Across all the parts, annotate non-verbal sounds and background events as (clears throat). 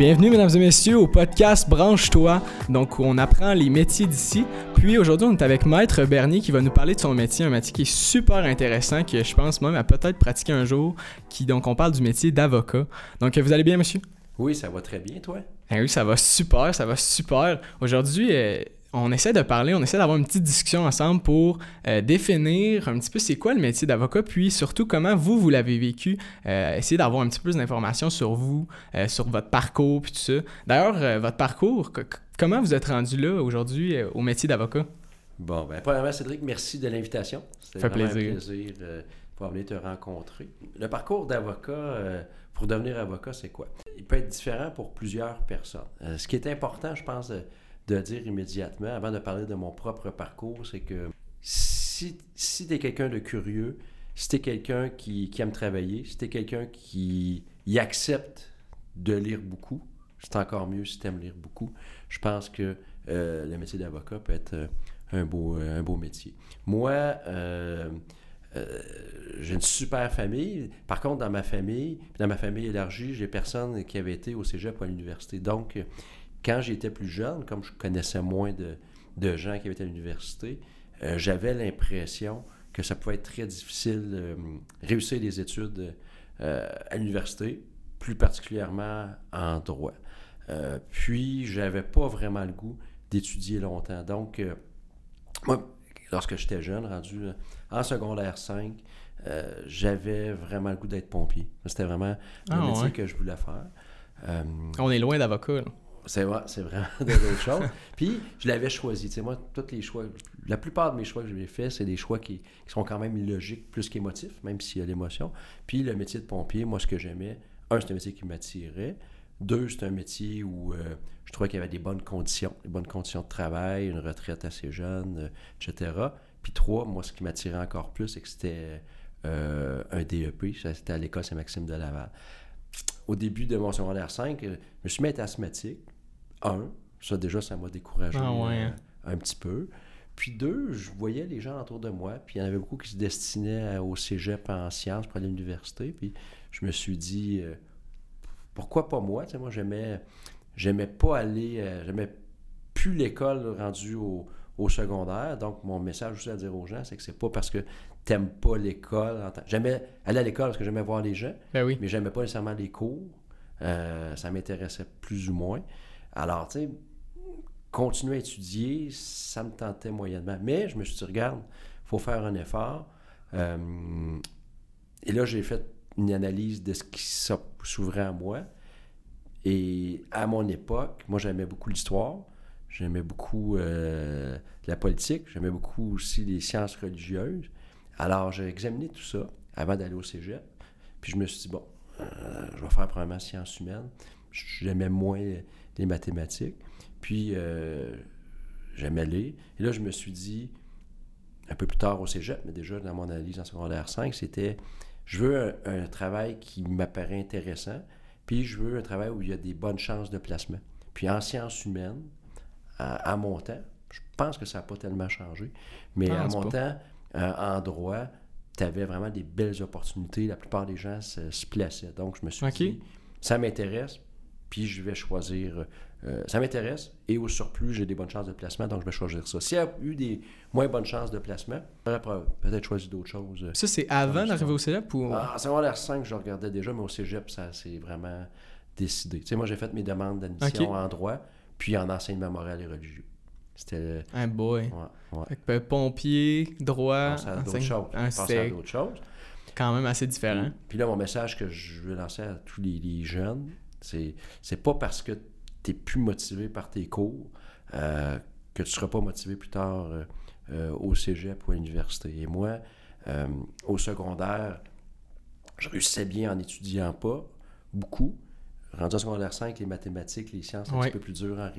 Bienvenue, mesdames et messieurs, au podcast Branche-toi. Donc, on apprend les métiers d'ici. Puis aujourd'hui, on est avec Maître Bernier qui va nous parler de son métier, un métier qui est super intéressant, que je pense même à peut-être pratiquer un jour. Qui, donc, on parle du métier d'avocat. Donc, vous allez bien, monsieur? Oui, ça va très bien, toi? Eh oui, ça va super, ça va super. Aujourd'hui, euh, on essaie de parler, on essaie d'avoir une petite discussion ensemble pour euh, définir un petit peu c'est quoi le métier d'avocat, puis surtout comment vous, vous l'avez vécu, euh, essayer d'avoir un petit peu plus d'informations sur vous, euh, sur votre parcours, puis tout ça. D'ailleurs, votre parcours, comment vous êtes rendu là aujourd'hui au métier d'avocat? Bon, ben, premièrement, Cédric, merci de l'invitation. Ça fait plaisir. un plaisir pour venir te rencontrer. Le parcours d'avocat, pour devenir avocat, c'est quoi? Il peut être différent pour plusieurs personnes. ce qui est important, je pense, de dire immédiatement, avant de parler de mon propre parcours, c'est que si, si tu es quelqu'un de curieux, si tu es quelqu'un qui, aime travailler, si tu es quelqu'un qui accepte de lire beaucoup, c'est encore mieux si tu aimes lire beaucoup. Je pense que euh, le métier d'avocat peut être euh, un beau, euh, un beau métier. Moi, j'ai une super famille. Par contre, dans ma famille, dans ma famille élargie, j'ai personne qui avait été au cégep ou à l'université. Donc, quand j'étais plus jeune, comme je connaissais moins de, gens qui étaient à l'université, euh, j'avais l'impression que ça pouvait être très difficile de euh, réussir des études euh, à l'université, plus particulièrement en droit. puis, j'avais pas vraiment le goût d'étudier longtemps. Donc, moi, lorsque j'étais jeune, rendu en secondaire 5, j'avais vraiment le goût d'être pompier. C'était vraiment le ah, métier que je voulais faire. On est loin d'avocat. C'est vrai, c'est vraiment (laughs) d'autres choses. Puis, je l'avais choisi. Tu sais, moi, tous les choix, la plupart de mes choix que j'ai fait, c'est des choix qui, sont quand même logiques plus qu'émotifs, même s'il y a l'émotion. Puis, le métier de pompier, moi, ce que j'aimais, un, c'est un métier qui m'attirait. Deux, c'est un métier où euh, je trouvais qu'il y avait des bonnes conditions, des bonnes conditions de travail, une retraite assez jeune, euh, etc. Puis trois, moi, ce qui m'attirait encore plus, c'est que c'était euh, un DEP. C'était à l'école Saint-Maxime de Laval au début de mon secondaire 5, je me suis mis à asthmatique un, ça déjà, ça m'a découragé ah euh, hein. un petit peu. Puis deux, je voyais les gens autour de moi, puis il y en avait beaucoup qui se destinaient au cégep en sciences pour aller à l'université. Puis je me suis dit, euh, pourquoi pas moi? Tu sais, moi, j'aimais, j'aimais pas aller, euh, j'aimais plus l'école rendue au, au, secondaire. Donc, mon message aussi à dire aux gens, c'est que c'est pas parce que t'aimes pas l'école. J'aimais aller à l'école parce que j'aimais voir les gens, ben oui. mais j'aimais pas nécessairement les cours. ça m'intéressait plus ou moins. Alors, tu sais, continuer à étudier, ça me tentait moyennement. Mais je me suis dit, regarde, il faut faire un effort. Euh, et là, j'ai fait une analyse de ce qui s'ouvrait à moi. Et à mon époque, moi, j'aimais beaucoup l'histoire, j'aimais beaucoup euh, la politique, j'aimais beaucoup aussi les sciences religieuses. Alors, j'ai examiné tout ça avant d'aller au cégep. Puis je me suis dit, bon, euh, je vais faire probablement sciences humaines. J'aimais moins les mathématiques. Puis, euh, j'aimais lire. Et là, je me suis dit, un peu plus tard au cégep, mais déjà dans mon analyse en secondaire 5, c'était je veux un, travail qui m'apparaît intéressant, puis je veux un travail où il y a des bonnes chances de placement. Puis en sciences humaines, à, mon temps, je pense que ça n'a pas tellement changé, mais à mon temps, euh, en droit, tu avais vraiment des belles opportunités. La plupart des gens se, plaçaient. Donc, je me suis dit, ça m'intéresse, puis je vais choisir. Euh, ça m'intéresse et au surplus, j'ai des bonnes chances de placement, donc je vais choisir ça. S'il y a eu des moins bonnes chances de placement, j'aurais peut-être choisi d'autres choses. Ça, c'est avant d'arriver au cégep ou. Ah, secondaire 5, je regardais déjà, mais au cégep, ça c'est vraiment décidé. Tu sais, moi, j'ai fait mes demandes d'admission en droit, puis en enseignement moral et religieux. C'était. Un boy. Ouais, ouais. pompier, droit. Penser à d'autres choses. à d'autres choses. Quand même assez différent. Puis, là, mon message que je veux lancer à tous les jeunes, c'est, c'est pas parce que tu n'es plus motivé par tes cours euh, que tu ne seras pas motivé plus tard euh, euh, au cégep ou à l'université. Et moi, au secondaire, je réussissais bien en étudiant pas, beaucoup. Rendu en secondaire 5, les mathématiques, les sciences, c'est un petit peu plus dur en,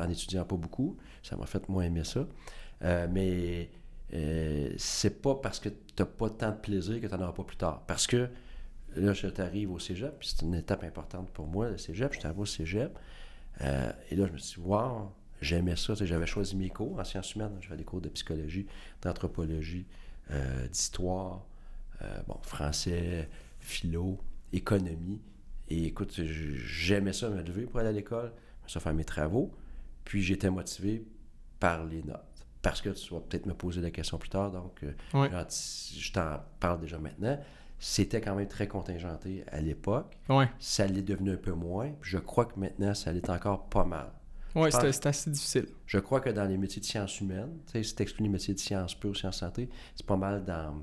en étudiant pas beaucoup. Ça m'a fait moins aimer ça. mais c'est pas parce que tu n'as pas tant de plaisir que tu n'en auras pas plus tard. Parce que Là, je t'arrive au cégep, puis c'est une étape importante pour moi, le cégep. Je t'arrive au cégep. Euh, et là, je me suis dit, wow, j'aimais ça. J'avais choisi mes cours en sciences humaines. J'avais des cours de psychologie, d'anthropologie, euh, d'histoire, euh, bon, français, philo, économie. Et écoute, j'aimais ça me lever pour aller à l'école, ça faire mes travaux. Puis j'étais motivé par les notes. Parce que tu vas peut-être me poser la question plus tard, donc je t'en parle déjà maintenant. C'était quand même très contingenté à l'époque. Ça l'est devenu un peu moins. je crois que maintenant, ça l'est encore pas mal. Oui, c'est assez difficile. Je crois que dans les métiers de sciences humaines, si tu exclues les métiers de sciences pures, sciences santé, c'est pas mal dans,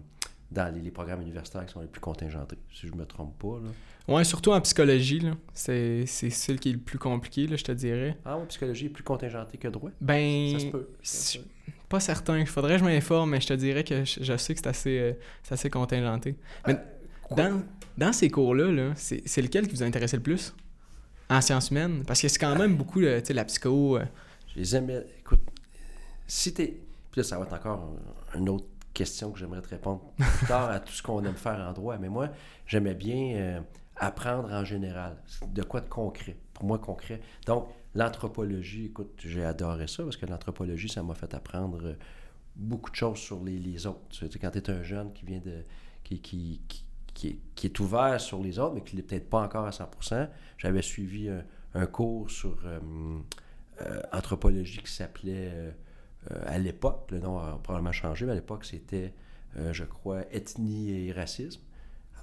dans les, programmes universitaires qui sont les plus contingentés, si je me trompe pas. Ouais, surtout en psychologie. C'est, celle qui est le plus compliqué, là, je te dirais. Ah ouais, psychologie est plus contingentée que droit? Ben... Ça se peut. Pas certain. Il faudrait que je m'informe, mais je te dirais que je, sais que c'est assez, euh, assez contingenté. Mais euh, dans, dans ces cours-là, -là, c'est, lequel qui vous a intéressé le plus? En sciences humaines? Parce que c'est quand même beaucoup, sais, la psycho... Euh. Je les aimais... Écoute, si t'es... Puis là, ça va être encore un autre question que j'aimerais te répondre (laughs) plus tard à tout ce qu'on aime faire en droit. Mais moi, j'aimais bien apprendre en général. De quoi de concret? Pour moi, concret. Donc, l'anthropologie, écoute, j'ai adoré ça parce que l'anthropologie, ça m'a fait apprendre euh, beaucoup de choses sur les, autres. Tu sais, quand tu es un jeune qui vient de. qui, qui, qui, qui, est, ouvert sur les autres, mais qui n'est peut-être pas encore à 100% j'avais suivi un, cours sur euh, euh, anthropologie qui s'appelait. à l'époque, le nom a probablement changé, mais à l'époque, c'était, je crois, ethnie et racisme.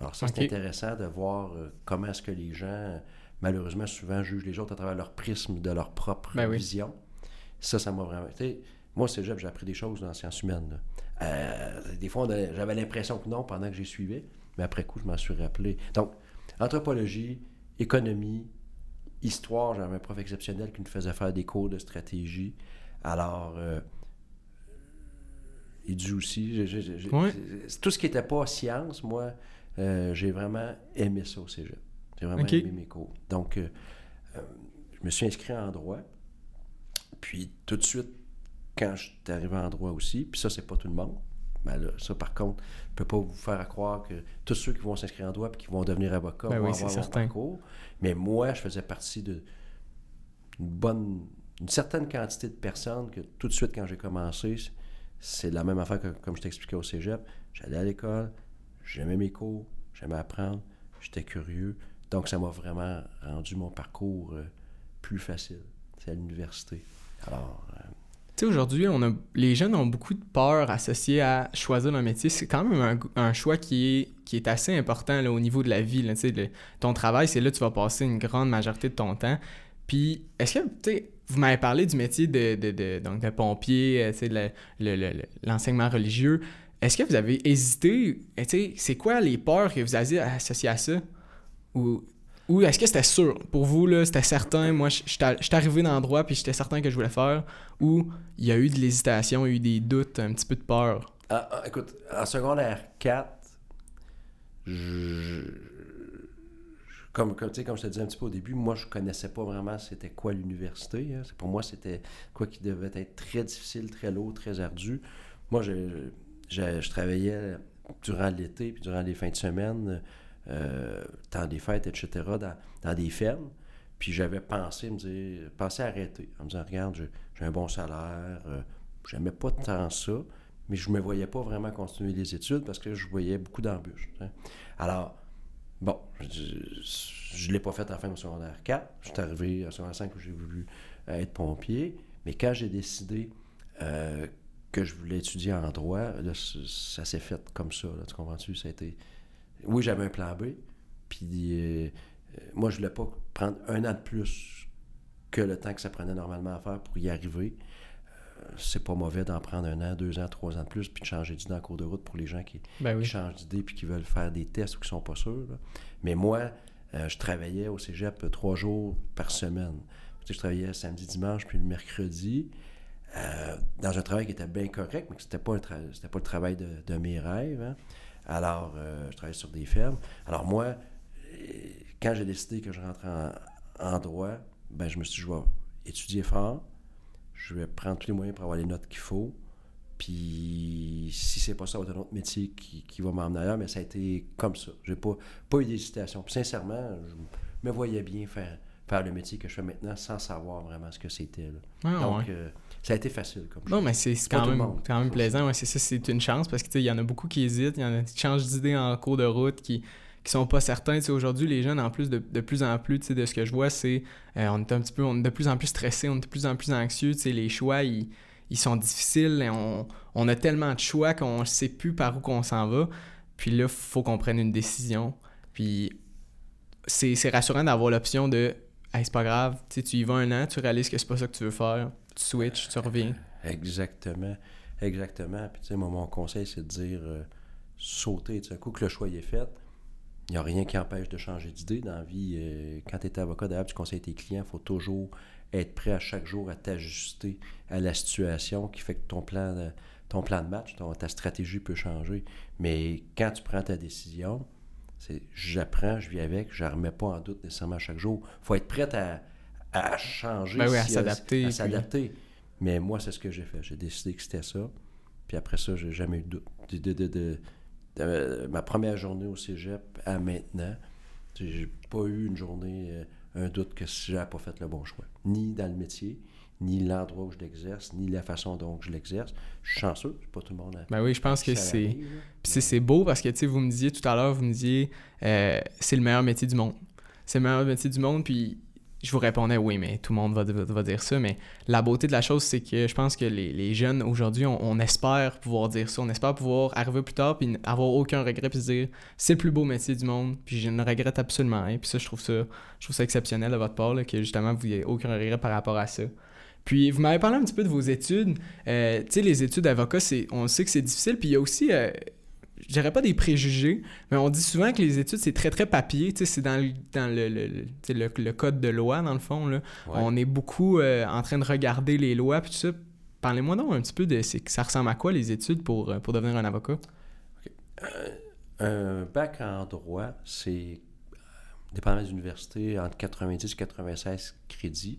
Alors ça, c'est intéressant de voir comment est-ce que les gens, malheureusement, souvent jugent les autres à travers leur prisme de leur propre ben vision. Ça, ça m'a vraiment... moi, c'est j'ai appris des choses dans la sciences humaines. Euh, des fois, j'avais l'impression que non pendant que j'y suivais, mais après coup, je m'en suis rappelé. Donc, anthropologie, économie, histoire, j'avais un prof exceptionnel qui nous faisait faire des cours de stratégie. Alors, euh, il dit aussi, tout ce qui n'était pas science, moi, euh, j'ai vraiment aimé ça au cégep. J'ai vraiment aimé mes cours. Donc, euh, euh, je me suis inscrit en droit. Puis, tout de suite, quand je suis arrivé en droit aussi, puis ça, c'est pas tout le monde. Ben là, ça, par contre, je ne peux pas vous faire croire que tous ceux qui vont s'inscrire en droit et qui vont devenir avocats ben vont avoir certain. parcours. Mais moi, je faisais partie d'une bonne, une certaine quantité de personnes que tout de suite, quand j'ai commencé, c'est la même affaire que comme je t'expliquais au cégep. J'allais à l'école, J'aimais mes cours, j'aimais apprendre, j'étais curieux. Donc, ça m'a vraiment rendu mon parcours euh, plus facile. C'est à l'université. Alors. Euh, tu sais, aujourd'hui, on a, les jeunes ont beaucoup de peur associée à choisir un métier. C'est quand même un, choix qui est, qui est assez important là, au niveau de la vie. Là, ton travail, c'est là que tu vas passer une grande majorité de ton temps. Puis, est-ce que, tu vous m'avez parlé du métier de, de, de donc pompier, l'enseignement religieux. Est-ce que vous avez hésité? C'est quoi les peurs que vous avez associées à ça? Ou, ou est-ce que c'était sûr? Pour vous, là, c'était certain, moi, je suis arrivé dans l'endroit puis j'étais certain que je voulais faire. Ou il y a eu de l'hésitation, il y a eu des doutes, un petit peu de peur? Ah, ah, écoute, en secondaire 4, comme, comme, comme je te disais un petit peu au début, moi, je connaissais pas vraiment c'était quoi l'université. Hein. Pour moi, c'était quoi qui devait être très difficile, très lourd, très ardu. Moi, je, je, travaillais durant l'été puis durant les fins de semaine, euh, temps des fêtes, etc., dans, des fermes. Puis j'avais pensé me dire, pensé arrêter, en me disant, regarde, j'ai un bon salaire, euh, j'aimais pas tant ça, mais je me voyais pas vraiment continuer les études parce que je voyais beaucoup d'embûches. Alors, bon, je ne l'ai pas fait en fin de secondaire 4. Je suis arrivé à secondaire 5 où j'ai voulu être pompier. Mais quand j'ai décidé euh, que je voulais étudier en droit, ça s'est fait comme ça. Là, tu comprends-tu? Ça a été... Oui, j'avais un plan B. Puis euh, moi, je voulais pas prendre un an de plus que le temps que ça prenait normalement à faire pour y arriver. Euh, c'est pas mauvais d'en prendre un an, deux ans, trois ans de plus, puis de changer d'idée en cours de route pour les gens qui, ben changent d'idée puis qui veulent faire des tests ou qui sont pas sûrs. Mais moi, euh, je travaillais au cégep trois jours par semaine. je travaillais samedi, dimanche, puis le mercredi. Euh, dans un travail qui était bien correct, mais que c'était pas, pas le travail de, mes rêves. Hein. Alors, euh, je travaillais sur des fermes. Alors moi, euh, quand j'ai décidé que je rentrais en, droit, ben je me suis dit, je vais étudier fort, je vais prendre tous les moyens pour avoir les notes qu'il faut. Puis si c'est pas ça, va un autre métier qui, va m'emmener ailleurs, mais ça a été comme ça. J'ai pas, pas eu d'hésitation. Sincèrement, je me voyais bien faire, faire le métier que je fais maintenant sans savoir vraiment ce que c'était. Ah, Donc, ça a été facile comme Non, mais c'est quand, même, quand même plaisant. Ouais, c'est ça, c'est une chance parce qu'il y en a beaucoup qui hésitent, il y en a qui changent d'idée en cours de route, qui, qui sont pas certains. Tu sais, aujourd'hui, les jeunes, en plus, de, de plus en plus, tu sais, de ce que je vois, c'est euh, on est un petit peu, on est de plus en plus stressé, on est de plus en plus anxieux. Tu sais, les choix, ils, ils sont difficiles et on, on a tellement de choix qu'on ne sait plus par où qu'on s'en va. Puis là, il faut qu'on prenne une décision. Puis c'est rassurant d'avoir l'option de c'est pas grave, tu, tu y vas un an, tu réalises que c'est pas ça que tu veux faire, tu switches, tu reviens. Exactement. Exactement. Puis tu sais, moi, mon conseil, c'est de dire euh, sauter. Tu sais, un coup que le choix est fait, il n'y a rien qui empêche de changer d'idée dans la vie. Euh, quand tu es avocat, d'ailleurs, tu conseilles tes clients, il faut toujours être prêt à chaque jour à t'ajuster à la situation qui fait que ton plan ton plan de match, ta stratégie peut changer. Mais quand tu prends ta décision, j'apprends, je vis avec, je ne remets pas en doute nécessairement chaque jour. Il faut être prêt à, à changer, ben à s'adapter. À, s'adapter. Mais moi, c'est ce que j'ai fait. J'ai décidé que c'était ça. Puis après ça, j'ai jamais eu de doute. De, de, ma première journée au cégep à maintenant, j'ai pas eu une journée, euh, un doute que si j'avais pas fait le bon choix. Ni dans le métier, ni l'endroit où je l'exerce, ni la façon dont je l'exerce. Je suis chanceux, pas tout le monde. Ben oui, je pense que c'est. Puis c'est beau parce que, tu sais, vous me disiez tout à l'heure, vous me disiez, euh, c'est le meilleur métier du monde. C'est le meilleur métier du monde, puis je vous répondais oui, mais tout le monde va, va, dire ça. Mais la beauté de la chose, c'est que je pense que les, les jeunes aujourd'hui, on, espère pouvoir dire ça. On espère pouvoir arriver plus tard puis avoir aucun regret puis se dire c'est le plus beau métier du monde puis je ne regrette absolument rien. Puis ça, je trouve ça, je trouve ça exceptionnel de votre part que justement vous n'ayez aucun regret par rapport à ça. Puis vous m'avez parlé un petit peu de vos études. Euh, tu sais, les études d'avocat, on sait que c'est difficile. Puis il y a aussi, euh, je dirais pas des préjugés, mais on dit souvent que les études, c'est très, très papier. Tu sais, c'est dans, le, dans le, le, code de loi, dans le fond. Là. On est beaucoup euh, en train de regarder les lois, puis tout ça. Parlez-moi donc un petit peu de ça ressemble à quoi les études pour, pour devenir un avocat? un bac en droit, c'est, dépendamment des universités, entre 90 et 96 crédits.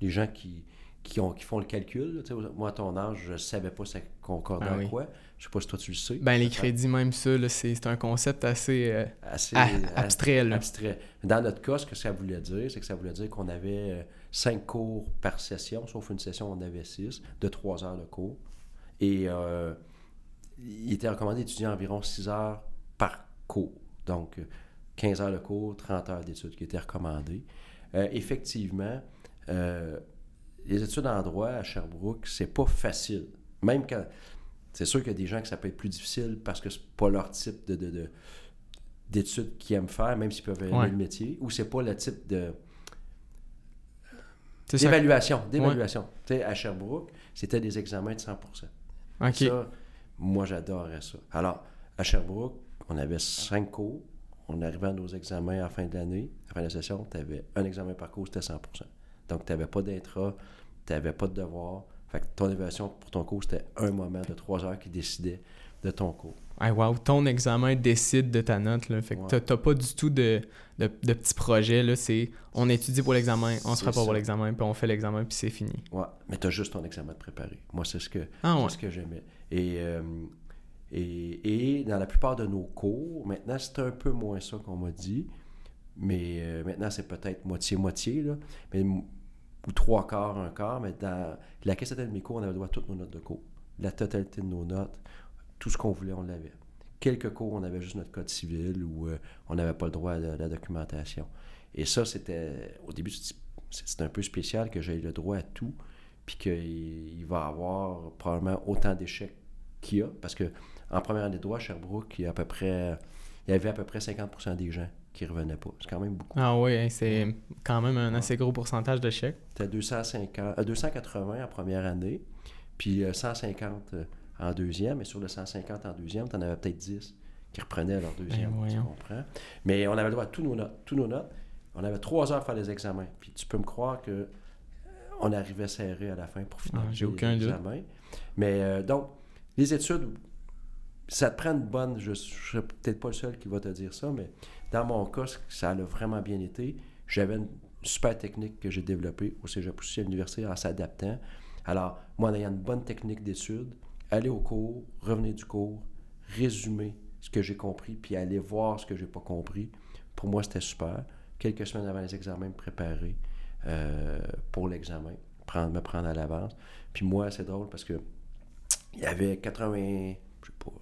Les gens qui, qui, ont, qui font le calcul. moi, à ton âge, je ne savais pas ça concordait ah à quoi. Je sais pas si toi tu le sais. Ben, les crédits, même ça, c'est un concept assez, euh, assez abstrait. abstrait. Dans notre cas, ce que ça voulait dire, c'est que ça voulait dire qu'on avait euh, cinq cours par session, sauf une session, on avait six, de trois heures de cours. Et euh, il était recommandé d'étudier environ six heures par cours. Donc, 15 heures de cours, 30 heures d'études qui étaient recommandées. effectivement, les études en droit à Sherbrooke, c'est pas facile. Même quand. C'est sûr qu'il y a des gens que ça peut être plus difficile parce que c'est pas leur type de, d'études qu'ils aiment faire, même s'ils peuvent aimer le métier, ou c'est pas le type de. D'évaluation. D'évaluation. Tu sais, à Sherbrooke, c'était des examens de 100 Ça, moi, j'adorais ça. Alors, à Sherbrooke, on avait cinq cours. On arrivait à nos examens à la fin de l'année, à la fin de la session, tu avais un examen par cours, c'était 100 Donc, tu n'avais pas d'intra, tu n'avais pas de devoir. Fait que ton évaluation pour ton cours, c'était un moment de trois heures qui décidait de ton cours. Hey, wow, ton examen décide de ta note. Là. Fait que t'as pas du tout de, de, petits projets. Là. C'est on étudie pour l'examen, on se prépare pour l'examen, puis on fait l'examen, puis c'est fini. Ouais, mais t'as juste ton examen de préparer. Moi, c'est ce que, ah, ce que j'aimais. Et, euh, et, et, dans la plupart de nos cours, maintenant, c'est un peu moins ça qu'on m'a dit. Mais euh, maintenant, c'est peut-être moitié-moitié. Mais ou trois quarts, un quart, mais dans la caisse de mes cours, on avait le droit à toutes nos notes de cours. La totalité de nos notes, tout ce qu'on voulait, on l'avait. Quelques cours, on avait juste notre code civil ou euh, on n'avait pas le droit à la, documentation. Et ça, c'était, au début, c'était un peu spécial que j'aie le droit à tout, puis qu'il va avoir probablement autant d'échecs qu'il y a, parce que en première année de droit Sherbrooke, il y, a à peu près, il y avait à peu près 50% des gens qui revenaient pas. C'est quand même beaucoup. Ah oui, hein, c'est quand même un assez gros pourcentage de chèques. Tu as 250, 280 en première année, puis 150 euh, en deuxième, et sur le 150 en deuxième, tu en avais peut-être 10 qui reprenaient leur deuxième, ben tu comprends? Mais on avait le droit à tous nos notes. Tous nos notes. On avait trois heures à faire les examens. Puis tu peux me croire que euh, on arrivait serré à la fin pour finir ah, J'ai aucun doute. Mais euh, donc, les études, ça te prend une bonne... Je ne serais peut-être pas le seul qui va te dire ça, mais dans mon cas, ça a vraiment bien été. J'avais une super technique que j'ai développée au Cégep aussi à l'université en s'adaptant. Alors, moi, en ayant une bonne technique d'étude, aller au cours, revenir du cours, résumer ce que j'ai compris, puis aller voir ce que j'ai pas compris, pour moi, c'était super. Quelques semaines avant les examens, me préparer euh, pour l'examen, me prendre à l'avance. Puis moi, c'est drôle parce que il y avait 80, je sais pas,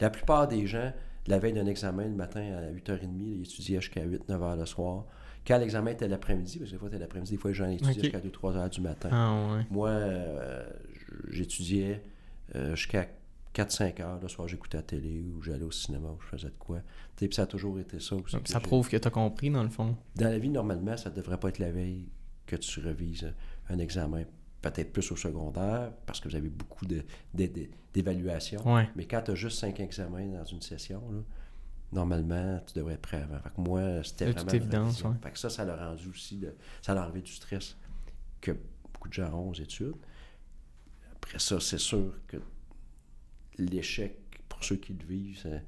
la plupart des gens la veille d'un examen le matin à 8h30, il étudiait jusqu'à 8-9 h le soir. Quand l'examen était l'après-midi, parce que des fois c'était l'après-midi, des fois j'en étudiais Ok. jusqu'à 2-3 heures du matin. Ah ouais. Moi, euh, j'étudiais euh, jusqu'à 4-5 heures. Le soir, j'écoutais la télé ou j'allais au cinéma ou je faisais de quoi. Puis ça a toujours été ça aussi. Ça prouve que tu as compris, dans le fond. Dans la vie, normalement, ça ne devrait pas être la veille que tu revises un examen. Peut-être plus au secondaire, parce que vous avez beaucoup de- de- de- d'évaluations. Ouais. Mais quand tu as juste 5 examens dans une session, là, normalement, tu devrais être prêt avant. Fait que moi, c'était De vraiment... évidence, ouais. Fait que ça, ça l'a rendu aussi... de- ça l'a enlevé du stress que beaucoup de gens ont aux études. Après ça, c'est sûr que l'échec, pour ceux qui le vivent,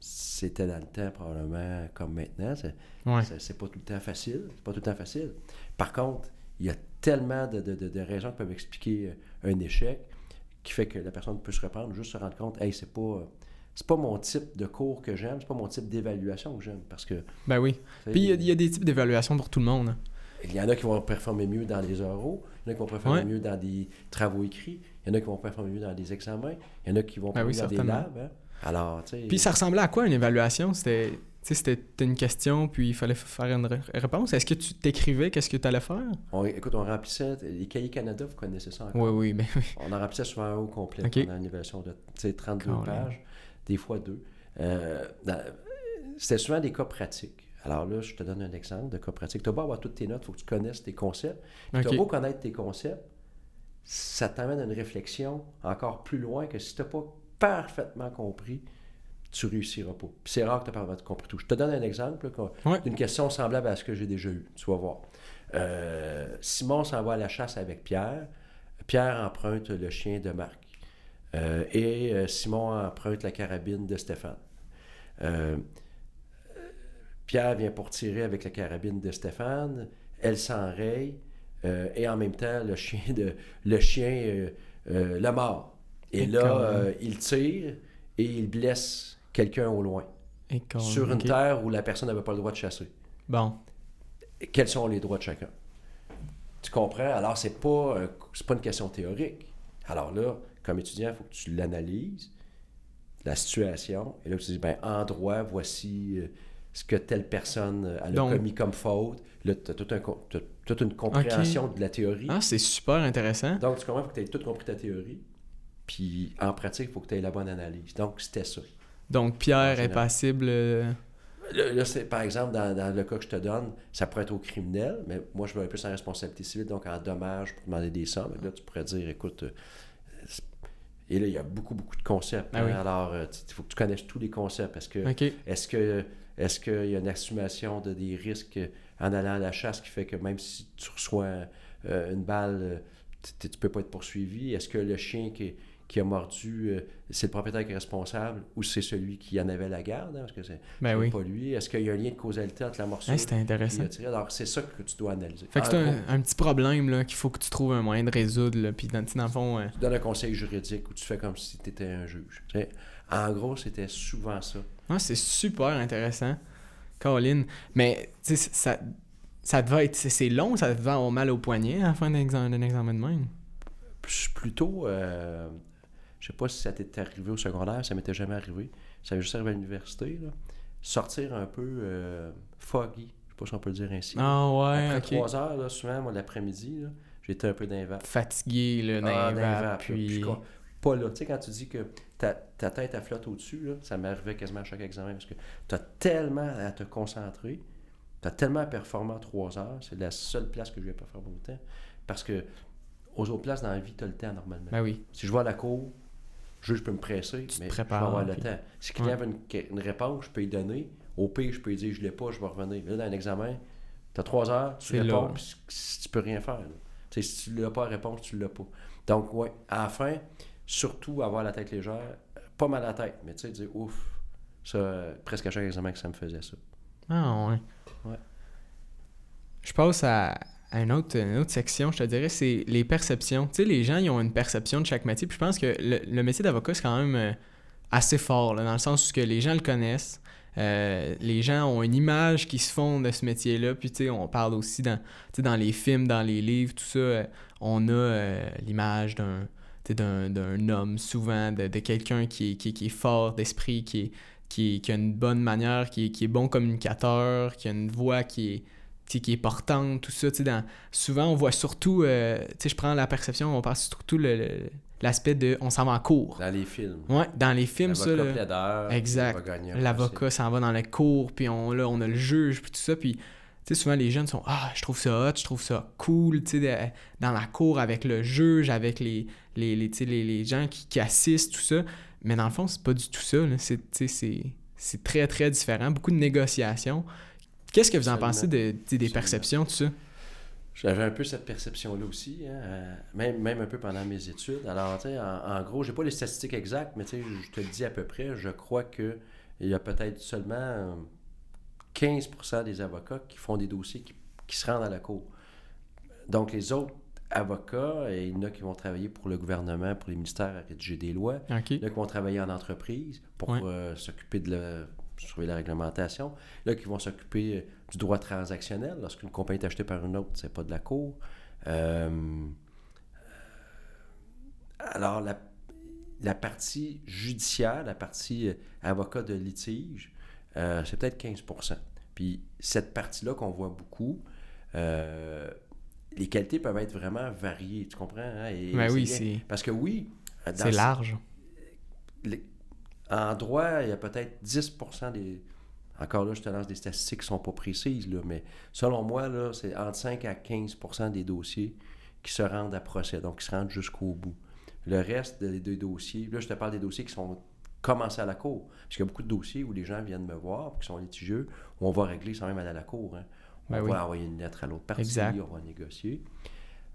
c'était dans le temps probablement comme maintenant. C'est Ouais. pas tout le temps facile. C'est pas tout le temps facile. Par contre, il y a tellement de, de- de- de raisons qui peuvent expliquer euh, un échec qui fait que la personne peut se reprendre, juste se rendre compte, hey, c'est pas. C'est pas mon type de cours que j'aime, c'est pas mon type d'évaluation que j'aime. Parce que. Ben oui. Puis il y a- il y, a des types d'évaluation pour tout le monde. il y en a qui vont performer mieux dans les oraux, il y en a qui vont performer Ouais. mieux dans des travaux écrits, il y en a qui vont performer mieux dans des examens, il y en a qui vont Ben performer oui, dans des labs. hein. Alors, tu sais. Puis ça ressemblait à quoi une évaluation? C'était sais, c'était une question, puis il fallait faire une ré- réponse. Est-ce que tu t'écrivais? Qu'est-ce que tu allais faire? On- écoute, on remplissait. Les cahiers Canada, vous connaissez ça encore? Oui, oui, ben oui. On en remplissait souvent un au complet Ok. pendant une évaluation de tu sais, 32 Colin. pages, des fois deux. Euh, C'était souvent des cas pratiques. Alors là, je te donne un exemple de cas pratique. Tu vas pas avoir toutes tes notes, il faut que tu connaisses tes concepts. Puis Tu as beau connaître tes concepts, ça t'amène à une réflexion encore plus loin que si tu n'as pas parfaitement compris, tu réussiras pas. C'est rare que tu pas compris tout. Je te donne un exemple Ouais. d'une question semblable à ce que j'ai déjà eu. Tu vas voir. Euh, Simon s'en va à la chasse avec Pierre. Pierre emprunte le chien de Marc. Euh, et euh, Simon emprunte la carabine de Stéphane. Euh, Pierre vient pour tirer avec la carabine de Stéphane. Elle s'enraye. et en même temps, le chien, de, le chien le mord. Et Et là, il tire et il blesse quelqu'un au loin. Et quand- Sur une terre où la personne n'avait pas le droit de chasser. Bon. Quels sont les droits de chacun? Tu comprends? Alors, c'est pas, euh, pas une question théorique. Alors là, comme étudiant, il faut que tu l'analyses, la situation, et là, tu dis, ben, en droit, voici euh, ce que telle personne euh, a commis comme faute. Là, tu as, toute une compréhension de la théorie. Ah, c'est super intéressant. Donc, tu comprends, il faut que tu aies tout compris ta théorie. Puis, en pratique, il faut que tu aies la bonne analyse. Donc, c'était ça. Donc Pierre est passible. euh, Là, là, c'est, par exemple, dans, dans le cas que je te donne, ça pourrait être au criminel, mais moi, je vais plus en responsabilité civile, donc en dommage pour demander des sommes. Là, tu pourrais dire, écoute, euh, et là, il y a beaucoup, beaucoup de concepts. Ah hein. oui. Alors, euh, il faut que tu connaisses tous les concepts. Parce que, est-ce que est-ce qu'il y a une assumation de des risques en allant à la chasse qui fait que même si tu reçois euh, une balle, tu ne peux pas être poursuivi? Est-ce que le chien qui, qui a mordu, euh, c'est le propriétaire qui est responsable ou c'est celui qui en avait la garde? hein, parce que c'est Ben oui. pas lui. Est-ce qu'il y a un lien de causalité entre la morsure Hey, et intéressant. Alors, c'est ça que tu dois analyser. Fait que c'est gros, un, un petit problème qu'il faut que tu trouves un moyen de résoudre. Là, puis dans, le fond, euh, tu donnes un conseil juridique ou tu fais comme si tu étais un juge. En gros, c'était souvent ça. ah, c'est super intéressant. Caroline. Mais tu sais, ça, ça devait être. C'est long, ça devait avoir mal au poignet à la fin d'un examen, examen de même. Plutôt, euh, sais pas si ça t'est arrivé au secondaire, ça m'était jamais arrivé. Ça m'est juste arrivé à l'université. là. Sortir un peu euh, foggy, je sais pas si on peut le dire ainsi. Ah ouais, Après trois heures, là, souvent, moi, l'après-midi, là, j'étais un peu d'invape. Fatigué, dans Ah, puis... Puis quoi, Pas là. Tu sais, quand tu dis que ta, ta tête, elle flotte au-dessus, là, ça m'arrivait quasiment à chaque examen parce que tu as tellement à te concentrer, tu as tellement à performer en trois heures. C'est la seule place que je vais pas faire autant. Parce que aux autres places dans la vie, tu as le temps normalement. Ben oui. Si je vais à la cour, je, je peux me presser, Tu mais prépares, je vais avoir le puis- temps. Si le client veut une, une réponse, je peux lui donner. Au pire, je peux lui dire je l'ai pas, je vais revenir. Là, dans un examen, tu as trois heures, tu réponds, puis si- tu peux rien faire. là. Tu sais, si tu l'as pas à réponse, tu l'as pas. Donc, ouais, à la fin, surtout avoir la tête légère, pas mal à la tête, mais tu sais, dire ouf, ça, presque à chaque examen que ça me faisait ça. Ah ouais. Ouais. Je passe à une, autre, une autre section, je te dirais, c'est les perceptions. Tu sais, les gens, ils ont une perception de chaque métier. Puis je pense que le, le métier d'avocat, c'est quand même euh, assez fort, dans le sens où que les gens le connaissent. Euh, les gens ont une image qui se font de ce métier-là. Puis, tu sais, on parle aussi dans, dans les films, dans les livres, tout ça. euh, on a l'image d'un, d'un, homme, souvent, de, de quelqu'un qui est, qui, est fort d'esprit, qui qui, qui a une bonne manière, qui, qui est bon communicateur, qui a une voix qui est qui est portante, tout ça. Dans, souvent, on voit surtout, euh, je prends la perception, on passe surtout l'aspect de on s'en va en cours. Dans les films. Ouais, dans les films, ça. Là, exact. L'avocat s'en va dans la cour, puis on, là, on a le juge, puis tout ça. Puis, tu sais, souvent, les jeunes sont Ah, je trouve ça hot, je trouve ça cool, tu sais, dans la cour avec le juge, avec les, les, les, les, les gens qui, qui, assistent, tout ça. Mais dans le fond, c'est pas du tout ça. C'est très, très différent. Beaucoup de négociations. Qu'est-ce que vous en pensez de, des perceptions, tout ça? J'avais un peu cette perception-là aussi, hein, euh, même, même un peu pendant mes études. Alors, tu sais, en, gros, j'ai pas les statistiques exactes, mais tu sais, je te le dis à peu près, je crois qu'il y a peut-être seulement 15% des avocats qui font des dossiers qui, qui, se rendent à la cour. Donc, les autres avocats, il y en a qui vont travailler pour le gouvernement, pour les ministères à rédiger des lois. Il y en a qui vont travailler en entreprise pour euh, s'occuper de la surveiller la réglementation. Là, qui vont s'occuper euh, du droit transactionnel. Lorsqu'une compagnie est achetée par une autre, c'est pas de la cour. Euh, euh, alors, la, partie judiciaire, la partie avocat de litige, c'est peut-être 15% Puis cette partie-là qu'on voit beaucoup, les qualités peuvent être vraiment variées, tu comprends? Hein? Ben oui, c'est... Parce que oui... C'est large. En droit, il y a peut-être 10% des. Encore là, je te lance des statistiques qui ne sont pas précises, là, mais selon moi, là, c'est entre 5 à 15% des dossiers qui se rendent à procès, donc qui se rendent jusqu'au bout. Le reste des, dossiers, là, je te parle des dossiers qui sont commencés à la cour. Parce qu'il y a beaucoup de dossiers où les gens viennent me voir, qui sont litigieux, où on va régler sans même aller à la cour. Hein. On ben va envoyer une lettre à l'autre partie, on va négocier.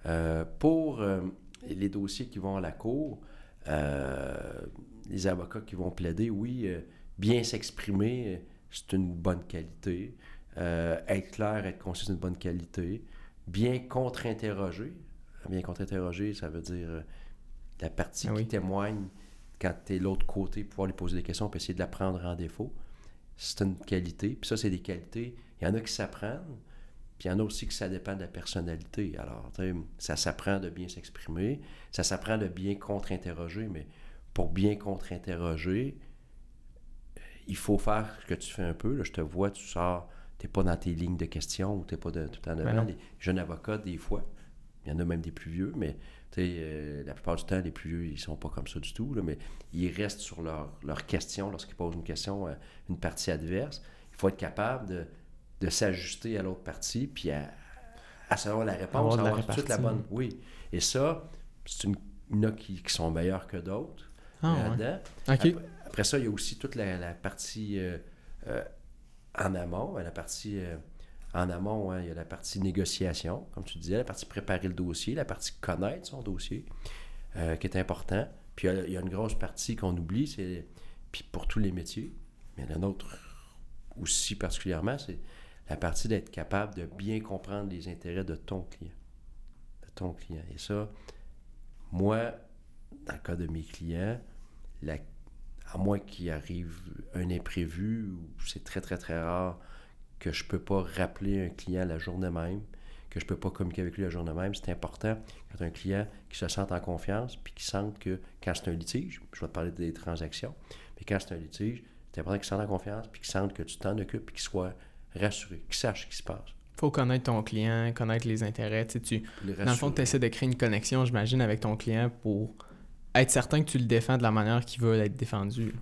Euh, pour euh, les dossiers qui vont à la cour, euh, les avocats qui vont plaider, oui, euh, bien s'exprimer, euh, c'est une bonne qualité. Euh, être clair, être concis, c'est une bonne qualité. Bien contre-interroger. Bien contre-interroger, ça veut dire la partie ah qui témoigne quand tu es l'autre côté, pouvoir lui poser des questions et essayer de la prendre en défaut. C'est une qualité. Puis ça, c'est des qualités. Il y en a qui s'apprennent, puis il y en a aussi qui ça dépend de la personnalité. Alors, ça s'apprend de bien s'exprimer, ça s'apprend de bien contre-interroger, mais pour bien contre-interroger, il faut faire ce que tu fais un peu. Là, je te vois, tu sors, tu n'es pas dans tes lignes de questions ou tu n'es pas tout temps devant. Les jeunes avocats, des fois, il y en a même des plus vieux, mais euh, la plupart du temps, les plus vieux, ils sont pas comme ça du tout, mais ils restent sur leurs leur questions lorsqu'ils posent une question à une partie adverse. Il faut être capable de, de s'ajuster à l'autre partie, puis à, savoir la réponse, avoir, avoir tout de suite la bonne. Oui. Et ça, c'est une, il y en a qui sont meilleurs que d'autres. Ah, après, ça, il y a aussi toute la, partie euh, euh, en amont, la partie euh, en amont, hein, il y a la partie négociation, comme tu disais, la partie préparer le dossier, la partie connaître son dossier, qui est important. Puis il y, a, une grosse partie qu'on oublie, c'est puis pour tous les métiers, mais il y en a une autre aussi particulièrement, c'est la partie d'être capable de bien comprendre les intérêts de ton client. De ton client. Et ça, moi, dans le cas de mes clients, à moins qu'il arrive un imprévu, c'est très, très, très rare que je ne peux pas rappeler un client la journée même, que je ne peux pas communiquer avec lui la journée même. C'est important quand un client qui se sente en confiance, puis qui sente que quand c'est un litige, je vais te parler des transactions, mais quand c'est un litige, c'est important qu'il se sente en confiance, puis qu'il sente que tu t'en occupes, puis qu'il soit rassuré, qu'il sache ce qui se passe faut connaître ton client, connaître les intérêts. Tu, tu dans le fond, tu essaies de créer une connexion, j'imagine, avec ton client pour être certain que tu le défends de la manière qu'il veut être défendu.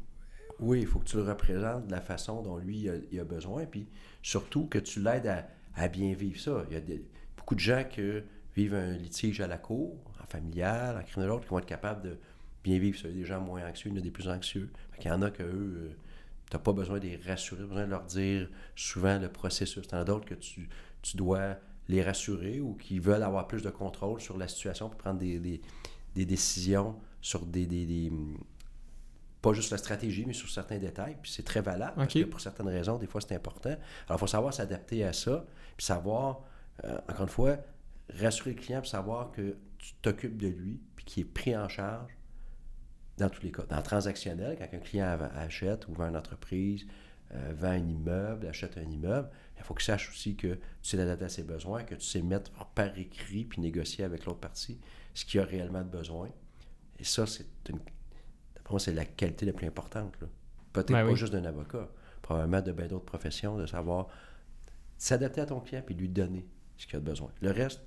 Oui, il faut que tu le représentes de la façon dont lui il a, besoin, puis surtout que tu l'aides à, bien vivre ça. Il y a beaucoup de gens qui vivent un litige à la cour, en familial, en criminologue, qui vont être capables de bien vivre ça. Il y a des gens moins anxieux, il y en a des plus anxieux. Il y en a que eux, euh, tu n'as pas besoin de les rassurer, besoin de leur dire souvent le processus. Il y en a d'autres que tu, tu, dois les rassurer ou qui veulent avoir plus de contrôle sur la situation pour prendre des, des décisions sur des, pas juste la stratégie, mais sur certains détails. Puis c'est très valable parce que pour certaines raisons, des fois, c'est important. Alors, il faut savoir s'adapter à ça, puis savoir, euh, encore une fois, rassurer le client, puis savoir que tu t'occupes de lui, puis qu'il est pris en charge dans tous les cas. Dans le transactionnel, quand un client achète ou vend une entreprise, euh, vend un immeuble, achète un immeuble, il faut qu'il sache aussi que tu sais l'adapter à ses besoins, que tu sais mettre par écrit puis négocier avec l'autre partie ce qu'il a réellement de besoin. Et ça, c'est une. D'après moi, c'est la qualité la plus importante. Peut-être Ben pas oui. juste d'un avocat, probablement de bien d'autres professions, de savoir s'adapter à ton client puis lui donner ce qu'il a besoin. Le reste,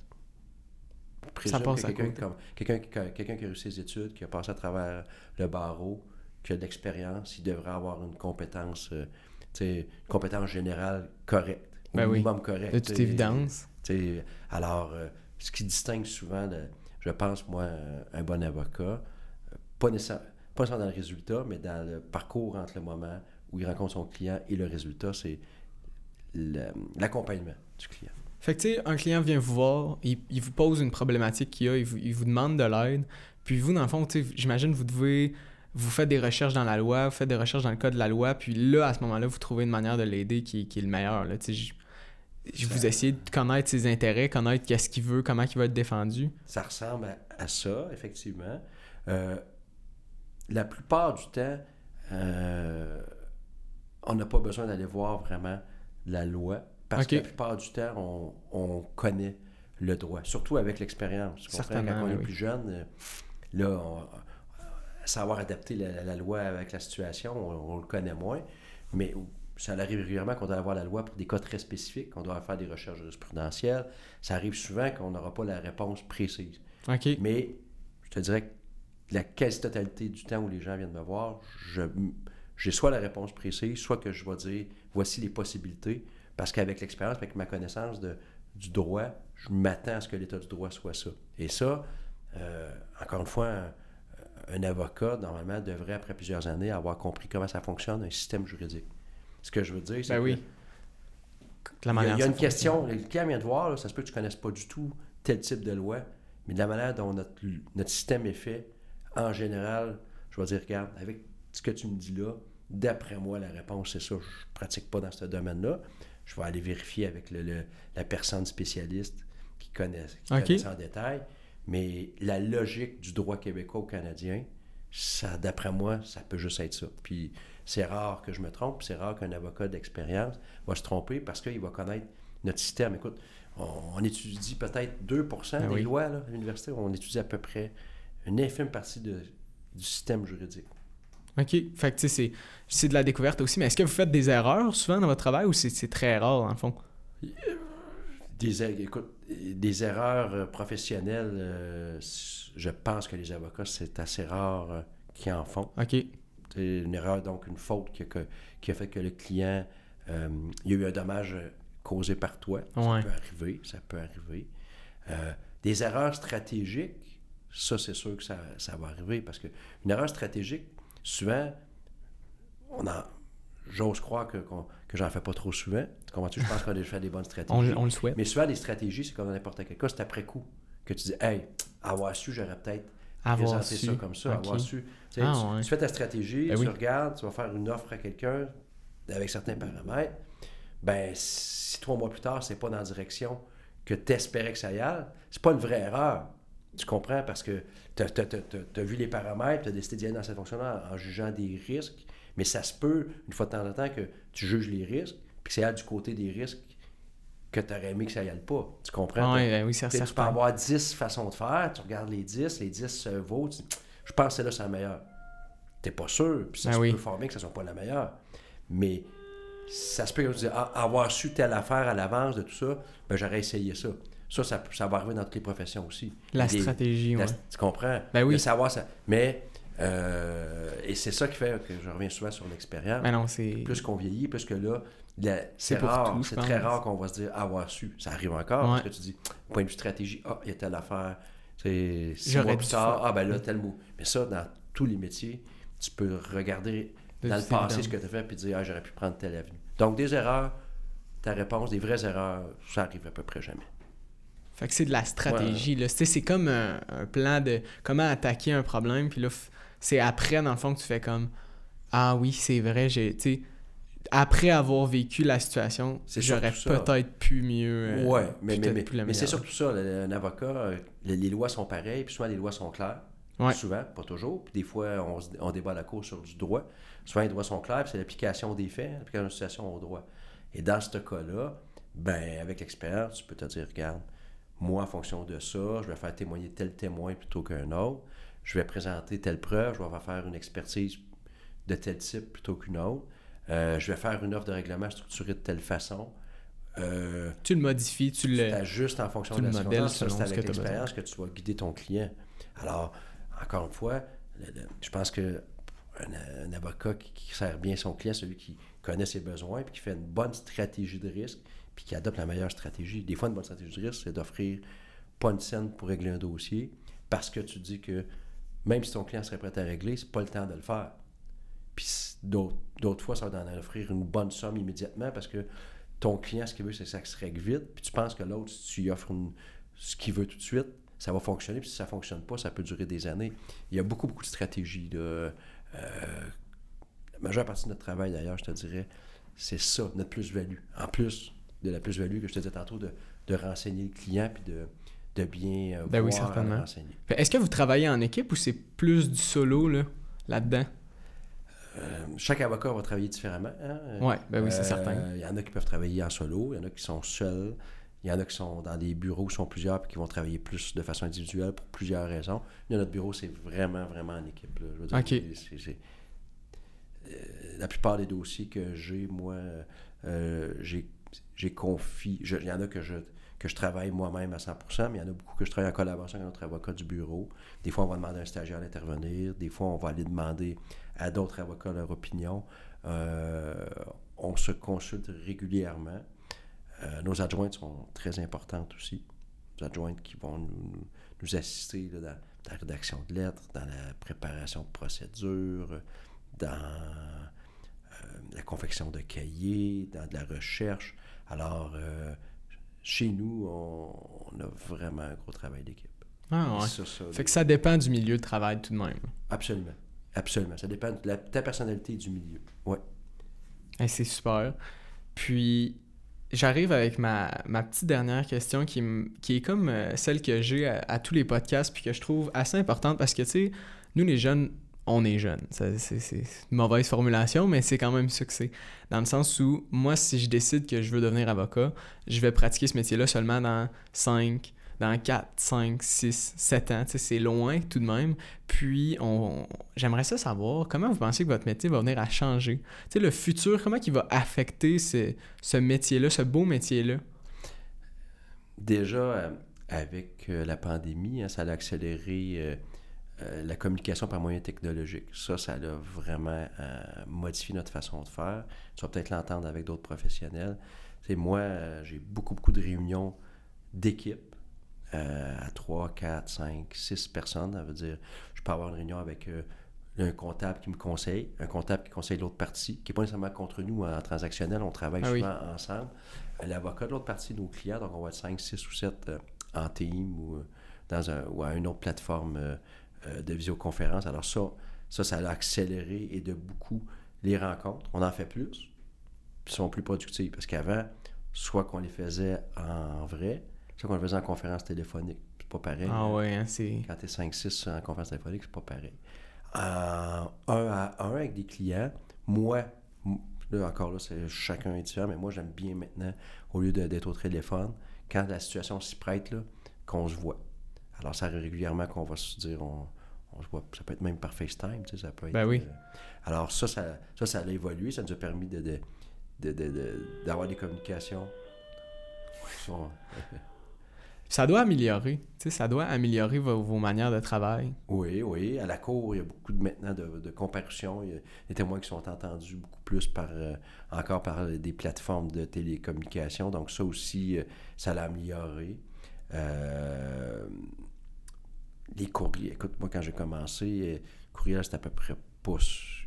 présume passe que quelqu'un comme- quelqu'un qui, a- quelqu'un qui a réussi ses études, qui a passé à travers le barreau, qui a de l'expérience, il devrait avoir une compétence, euh, une compétence générale correcte, au Ben oui. correcte. De toute évidence. alors, euh, ce qui distingue souvent, le- je pense, moi, un bon avocat, pas nécessairement, pas dans le résultat, mais dans le parcours entre le moment où il rencontre son client et le résultat, c'est l'accompagnement du client. Fait que, tu sais, un client vient vous voir, il, il vous pose une problématique qu'il a, il vous, il vous demande de l'aide. Puis vous, dans le fond, j'imagine, vous devez. Vous faites des recherches dans la loi, vous faites des recherches dans le code de la loi, puis là, à ce moment-là, vous trouvez une manière de l'aider qui, qui est le meilleur. Là, je- vous essayez de connaître ses intérêts, connaître qu'est-ce qu'il veut, comment il va être défendu. Ça ressemble à, à ça, effectivement. Euh, la plupart du temps, euh, on n'a pas besoin d'aller voir vraiment la loi, parce que la plupart du temps, on, on connaît le droit, surtout avec l'expérience. Quand on est oui. plus jeune, euh, là, on- savoir adapter la, la loi avec la situation, on, on le connaît moins, mais ça arrive régulièrement qu'on doit avoir la loi pour des cas très spécifiques, qu'on doit faire des recherches jurisprudentielles. Ça arrive souvent qu'on n'aura pas la réponse précise. Mais je te dirais que la quasi-totalité du temps où les gens viennent me voir, j'ai soit la réponse précise, soit que je vais dire voici les possibilités, parce qu'avec l'expérience, avec ma connaissance de, du droit, je m'attends à ce que l'état du droit soit ça. Et ça, euh, encore une fois, un, un avocat, normalement, devrait, après plusieurs années, avoir compris comment ça fonctionne, un système juridique. Ce que je veux dire, c'est Ben que oui. La il y a, manière il y a ça une question, le client vient de voir, là, ça se peut que tu ne connaisses pas du tout tel type de loi, mais de la manière dont notre, notre système est fait, en général, je vais dire, regarde, avec ce que tu me dis là, d'après moi, la réponse, c'est ça. Je ne pratique pas dans ce domaine-là. Je vais aller vérifier avec le- le- la personne spécialiste qui connaît, qui connaît ça en détail. Mais la logique du droit québécois ou canadien, ça, d'après moi, ça peut juste être ça. Puis c'est rare que je me trompe, c'est rare qu'un avocat d'expérience va se tromper parce qu'il va connaître notre système. Écoute, on, on étudie peut-être 2 Ben des oui. lois là, à l'université, on étudie à peu près une infime partie de- du système juridique. OK. Fait que, c'est- c'est de la découverte aussi. Mais est-ce que vous faites des erreurs souvent dans votre travail ou c'est très rare, dans le fond? Des, er- écoute, des erreurs euh, professionnelles, euh, je pense que les avocats, c'est assez rare euh, qu'ils en font. OK. C'est une erreur, donc une faute qui a, que- qui a fait que le client, euh, il y a eu un dommage euh, causé par toi. Ouais. Ça peut arriver, ça peut arriver. Euh, des erreurs stratégiques, ça c'est sûr que ça, ça va arriver parce que une erreur stratégique, souvent, on en, j'ose croire que, qu'on- que j'en fais pas trop souvent. Tu comprends-tu? Je pense qu'on a déjà fait des bonnes (laughs) On, stratégies. on le souhaite. Mais souvent, les stratégies, c'est comme dans n'importe quel cas, c'est après coup que tu dis, hey, avoir su, j'aurais peut-être Avoir présenter su. ça comme ça, avoir su. Tu, Ah, tu- ouais. tu fais ta stratégie, Ben tu oui. regardes, tu vas faire une offre à quelqu'un avec certains paramètres. Ben, si trois mois plus tard, c'est pas dans la direction que tu espérais que ça y aille, c'est pas une vraie erreur. Tu comprends? Parce que tu as, vu les paramètres, tu as décidé d'y aller dans cette fonction-là en, en jugeant des risques, mais ça se peut, une fois de temps en temps, que tu juges les risques, puis que c'est du côté des risques que tu aurais aimé que ça y aille pas. Tu comprends? Ouais, ben oui, c'est Tu peux avoir 10 façons de faire, tu regardes les 10, les 10 se vaut, tu je pense que celle-là, c'est la meilleure. T'es pas sûr, puis ça Ben se oui. peut fort bien que ce soit pas la meilleure. Mais ça se peut que tu dis, ah, avoir su telle affaire à l'avance de tout ça, ben j'aurais essayé ça. Ça, ça, ça va arriver dans toutes les professions aussi. La Des- stratégie, la- ouais. tu comprends? Ben oui. De savoir ça. Mais, euh, et c'est ça qui fait que je reviens souvent sur l'expérience Ben non, c'est... plus qu'on vieillit, plus que là, C'est rare, c'est très rare qu'on va se dire avoir su. Ça arrive encore, Ouais. parce que tu dis, point de vue stratégie, ah, il y a telle affaire. C'est six J'aurais mois plus tard, ah, ben là, tel mot. Mais ça, dans tous les métiers, tu peux regarder De dans le passé ce que tu as fait puis dire, ah, j'aurais pu prendre telle avenue. Donc, des erreurs, ta réponse, des vraies erreurs, ça arrive à peu près jamais. Fait que c'est de la stratégie. C'est comme un, un plan de comment attaquer un problème. Puis là, c'est après, dans le fond, que tu fais comme Ah oui, c'est vrai. j'ai tu sais, Après avoir vécu la situation, j'aurais peut-être pu mieux. euh, ouais, mais, mais, mais, mais c'est surtout ça, un avocat, euh, les, lois sont pareilles, puis souvent les lois sont claires. Ouais. Souvent, pas toujours. Puis des fois, on débat à la cour sur du droit. Souvent, les droits sont clairs, puis c'est l'application des faits, l'application de la situation au droit. Et dans ce cas-là, ben, avec l'expérience, tu peux te dire, regarde, moi, en fonction de ça, je vais faire témoigner tel témoin plutôt qu'un autre. Je vais présenter telle preuve, je vais faire une expertise de tel type plutôt qu'une autre. Euh, je vais faire une offre de règlement structurée de telle façon. Euh, tu le modifies, tu le. ajustes en fonction de la circonstance. C'est avec l'expérience que tu vas guider ton client. Alors, encore une fois, je pense que un, avocat qui, sert bien son client, celui qui connaît ses besoins, puis qui fait une bonne stratégie de risque, puis qui adopte la meilleure stratégie. Des fois, une bonne stratégie de risque, c'est d'offrir pas une scène pour régler un dossier, parce que tu dis que même si ton client serait prêt à régler, c'est pas le temps de le faire. Puis d'autres fois, ça va t'en offrir une bonne somme immédiatement parce que ton client, ce qu'il veut, c'est que ça se règle vite. Puis tu penses que l'autre, si tu lui offres ce qu'il veut tout de suite, ça va fonctionner. Puis si ça ne fonctionne pas, ça peut durer des années. Il y a beaucoup, beaucoup de stratégies. De, euh, la majeure partie de notre travail, d'ailleurs, je te dirais, c'est ça, notre plus-value. En plus de la plus-value que je te disais tantôt, de, renseigner le client puis de, de bien euh, ben oui, certainement. renseigner. Est-ce que vous travaillez en équipe ou c'est plus du solo là, là-dedans? Euh, chaque avocat va travailler différemment. Hein? Ouais, ben oui, c'est certain. Il y en a qui peuvent travailler en solo, il y en a qui sont seuls, il y en a qui sont dans des bureaux qui sont plusieurs et qui vont travailler plus de façon individuelle pour plusieurs raisons. Notre bureau, c'est vraiment, vraiment en équipe. la plupart des dossiers que j'ai, moi, euh, j'ai confié. Il y en a que je, que je travaille moi-même à 100%, mais il y en a beaucoup que je travaille en collaboration avec notre avocat du bureau. Des fois, on va demander à un stagiaire d'intervenir. Des fois, on va aller demander à d'autres avocats leur opinion. Euh, on se consulte régulièrement. Euh, nos adjointes sont très importantes aussi. Nos adjointes qui vont nous, assister dans la rédaction de lettres, dans la préparation de procédures, dans euh, la confection de cahiers, dans de la recherche. Alors, chez nous, on, a vraiment un gros travail d'équipe. Ah ouais. fait que ça dépend du milieu de travail tout de même. Absolument. Absolument. Ça dépend de la, ta personnalité du milieu. Ouais. c'est super. Puis, j'arrive avec ma, petite dernière question qui, qui est comme euh, celle que j'ai à, tous les podcasts puis que je trouve assez importante parce que, tu sais, nous les jeunes, on est jeunes. C'est une mauvaise formulation, mais c'est quand même ça que c'est. Dans le sens où, moi, si je décide que je veux devenir avocat, je vais pratiquer ce métier-là seulement dans 5, dans 4, 5, 6, 7 ans. C'est loin tout de même. Puis, on, j'aimerais ça savoir comment vous pensez que votre métier va venir à changer? sais, le futur, comment il va affecter ce, ce métier-là, ce beau métier-là? Déjà, euh, avec euh, la pandémie, hein, ça a accéléré euh, la communication par moyens technologiques. Ça, ça a vraiment modifié notre façon de faire. Tu vas peut-être l'entendre avec d'autres professionnels. Moi, j'ai beaucoup, beaucoup de réunions d'équipe euh, à 3, 4, 5, 6 personnes. Ça veut dire, je peux avoir une réunion avec euh, un comptable qui me conseille, un comptable qui conseille l'autre partie, qui n'est pas nécessairement contre nous en transactionnel, on travaille ah souvent ensemble. Euh, l'avocat de l'autre partie, nos clients, donc on va être 5, 6 ou 7 en team ou, dans un, ou à une autre plateforme de visioconférence. Alors ça, ça, ça a accéléré et de beaucoup les rencontres. On en fait plus, puis sont plus productifs. Parce qu'avant, soit qu'on les faisait en vrai, c'est qu'on le faisait en conférence téléphonique. C'est pas pareil. Ah ouais, hein, c'est. Quand t'es 5-6 en conférence téléphonique, c'est pas pareil. un à un avec des clients, moi, là encore là, c'est chacun est différent, mais moi j'aime bien maintenant, au lieu d'être au téléphone, quand la situation s'y prête, là, qu'on se voit. Alors ça arrive régulièrement qu'on va se dire on, se voit. Ça peut être même par FaceTime, tu sais, ça peut être. Ben oui. Euh, alors ça, ça, ça, ça a évolué, ça nous a permis de, d'avoir des communications. (laughs) Ça doit améliorer. Ça doit améliorer vos, manières de travail. Oui, oui. À la cour, il y a beaucoup de, maintenant de, de comparutions. Il y a des témoins qui sont entendus beaucoup plus par euh, encore par des plateformes de télécommunication. Donc ça aussi, euh, ça l'a amélioré. Euh, les courriers. Écoute, moi, quand j'ai commencé, courriel, c'était à peu près pas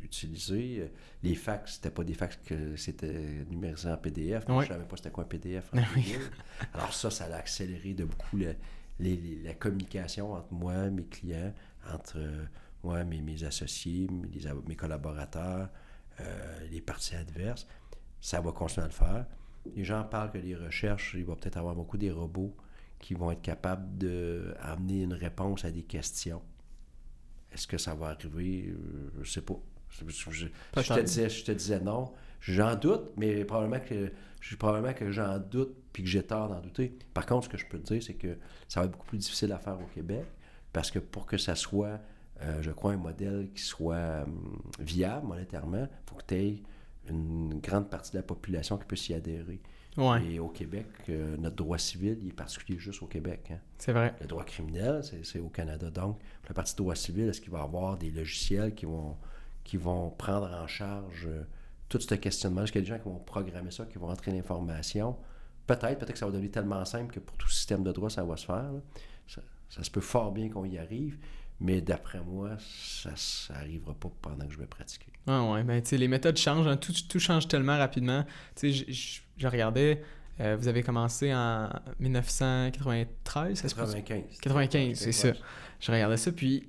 utilisé. Euh, les fax, c'était pas des fax que c'était numérisé en PDF. Je ne savais pas c'était quoi un PDF. (laughs) Alors ça, ça a accéléré de beaucoup la communication entre moi, mes clients, entre euh, moi, mes, mes associés, mes, mes collaborateurs, euh, les parties adverses. Ça va continuer à le faire. Les gens parlent que les recherches, il va peut-être avoir beaucoup des robots qui vont être capables d'amener une réponse à des questions. Est-ce que ça va arriver? Euh, je ne sais pas. Je, te disais, je te disais non. J'en doute, mais probablement que, probablement que j'en doute puis que j'ai tort d'en douter. Par contre, ce que je peux te dire, c'est que ça va être beaucoup plus difficile à faire au Québec parce que pour que ça soit euh, je crois, un modèle qui soit hum, viable monétairement, il faut que tu aies une grande partie de la population qui peut s'y adhérer. Ouais, Et au Québec, euh, notre droit civil, il est particulier juste au Québec. hein. c'est vrai. Le droit criminel, c'est au Canada. Donc, pour la partie droit civil, est-ce qu'il va y avoir des logiciels qui vont, qui vont prendre en charge euh, tout ce questionnement? Est-ce qu'il y a des gens qui vont programmer ça, qui vont rentrer l'information? Peut-être, peut-être que ça va devenir tellement simple que pour tout système de droit, ça va se faire. Ça, ça se peut fort bien qu'on y arrive, mais d'après moi, ça n'arrivera pas pendant que je vais pratiquer. Ah ouais, ben tu sais, les méthodes changent, hein, tout, tout change tellement rapidement. Tu sais, je- regardais, euh, vous avez commencé en 1993, ça se peut? 95. 95, c'est ça. Je regardais ça, puis, tu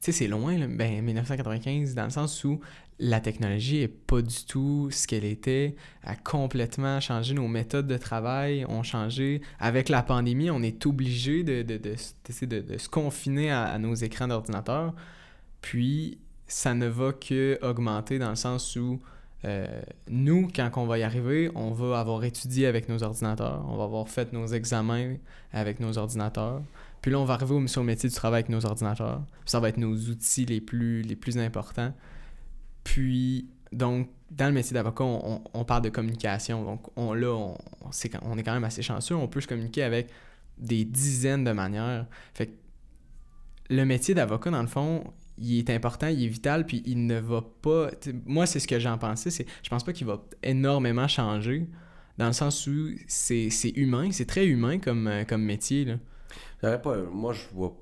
sais, c'est loin, là, ben 1995, dans le sens où la technologie est pas du tout ce qu'elle était, a complètement changé nos méthodes de travail, ont changé. Avec la pandémie, on est obligé de, de, de, d'essayer de- de se confiner à, à nos écrans d'ordinateur, puis ça ne va que augmenter dans le sens où euh, nous, quand on va y arriver, on va avoir étudié avec nos ordinateurs, on va avoir fait nos examens avec nos ordinateurs. Puis là, on va arriver au, métier du travail avec nos ordinateurs. Ça va être nos outils les plus, les plus importants. Puis, donc, dans le métier d'avocat, on, parle de communication. Donc, on, là, on, quand- on est quand même assez chanceux. On peut se communiquer avec des dizaines de manières. Fait le métier d'avocat, dans le fond, il est important, il est vital, puis il ne va pas... Moi, c'est ce que j'en pensais. C'est, je pense pas qu'il va énormément changer, dans le sens où c'est, humain, c'est très humain comme, euh, comme métier, là. Pas, moi, je vois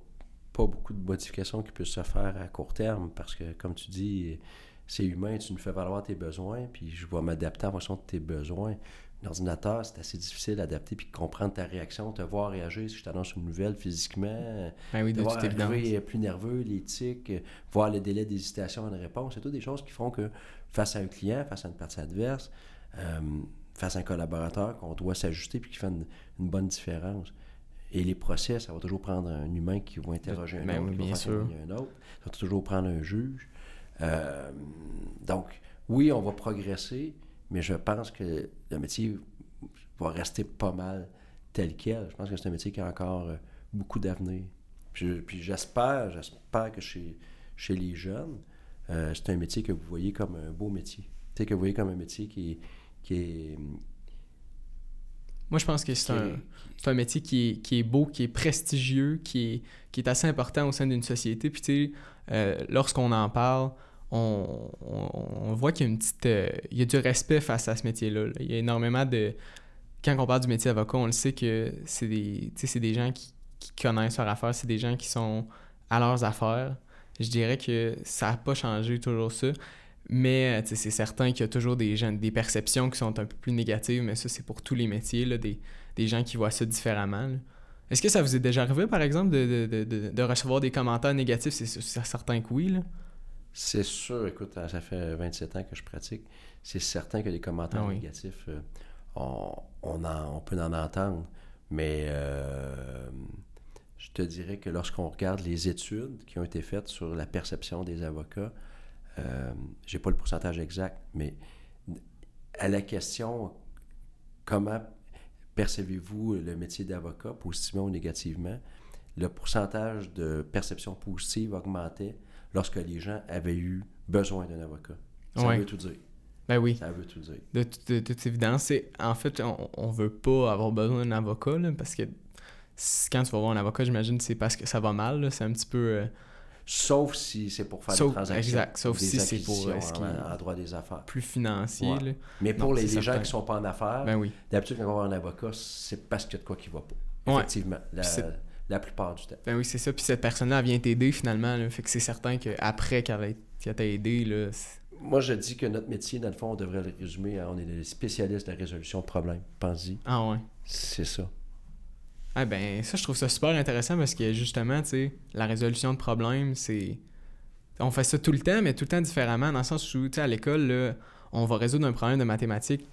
pas beaucoup de modifications qui peuvent se faire à court terme parce que, comme tu dis, c'est humain, tu nous fais valoir tes besoins, puis je vais m'adapter en fonction de tes besoins. Un ordinateur, c'est assez difficile d'adapter puis de comprendre ta réaction, te voir réagir si je t'annonce une nouvelle physiquement, Ben oui, te de voir arriver plus nerveux, l'éthique, voir le délai d'hésitation à une réponse. C'est tout des choses qui font que face à un client, face à une partie adverse, euh, face à un collaborateur, qu'on doit s'ajuster puis qui fait une, une bonne différence. Et les procès, ça va toujours prendre un humain qui va interroger un Ben autre, oui, qui va bien sûr. un autre. Ça va toujours prendre un juge. Euh, donc, oui, on va progresser, mais je pense que le métier va rester pas mal tel quel. Je pense que c'est un métier qui a encore euh, beaucoup d'avenir. Puis, puis j'espère, j'espère que chez, chez les jeunes, euh, c'est un métier que vous voyez comme un beau métier. Tu sais, que vous voyez comme un métier qui est, qui est, Moi, je pense que c'est un, un métier qui est, qui est beau, qui est prestigieux, qui est, qui est assez important au sein d'une société. Puis, tu sais, euh, lorsqu'on en parle, on, voit qu'il y a une petite. euh, il y a du respect face à ce métier-là. là. Il y a énormément de. Quand on parle du métier d'avocat, on le sait que c'est des, c'est des gens qui, connaissent leur affaire, c'est des gens qui sont à leurs affaires. Je dirais que ça n'a pas changé toujours ça. Mais euh, c'est certain qu'il y a toujours des gens, des perceptions qui sont un peu plus négatives, mais ça, c'est pour tous les métiers, là, des, gens qui voient ça différemment. Est-ce que ça vous est déjà arrivé, par exemple, de recevoir des commentaires négatifs? C'est c'est certain que oui, là. C'est sûr, écoute, ça fait 27 ans que je pratique. C'est certain que les commentaires Ah oui. négatifs, euh, on, on, en- on peut en entendre. Mais euh, je te dirais que lorsqu'on regarde les études qui ont été faites sur la perception des avocats, euh, j'ai pas le pourcentage exact, mais à la question comment percevez-vous le métier d'avocat, positivement ou négativement, le pourcentage de perception positive augmentait lorsque les gens avaient eu besoin d'un avocat. Ça Ouais. veut tout dire. Ben oui, Ça veut tout dire. de, toute- de toute évidence. En fait, on, on veut pas avoir besoin d'un avocat, là, parce que quand tu vas voir un avocat, j'imagine c'est parce que ça va mal. C'est un petit peu... euh, Sauf si c'est pour faire Sauf- des transactions. exact, sauf des si c'est pour, euh, ce qui- en, en droit des affaires. plus financier. Ouais. là. Mais pour Non, les, les gens qui sont pas en affaires, Ben oui. d'habitude, quand on va voir un avocat, c'est parce qu'il y a de quoi qui va pas. Ouais. Effectivement, la, la plupart du temps. Ben oui, c'est ça. Puis cette personne-là, vient t'aider finalement. là. Fait que c'est certain qu'après qu'elle t'a aidé, là, Moi, je dis que notre métier, dans le fond, on devrait le résumer à on est des spécialistes de la résolution de problèmes. Pense-y. Ah ouais. C'est ça. Ah ben ça je trouve ça super intéressant parce que justement, tu sais, la résolution de problèmes, c'est on fait ça tout le temps mais tout le temps différemment dans le sens où tu sais à l'école là, on va résoudre un problème de mathématiques.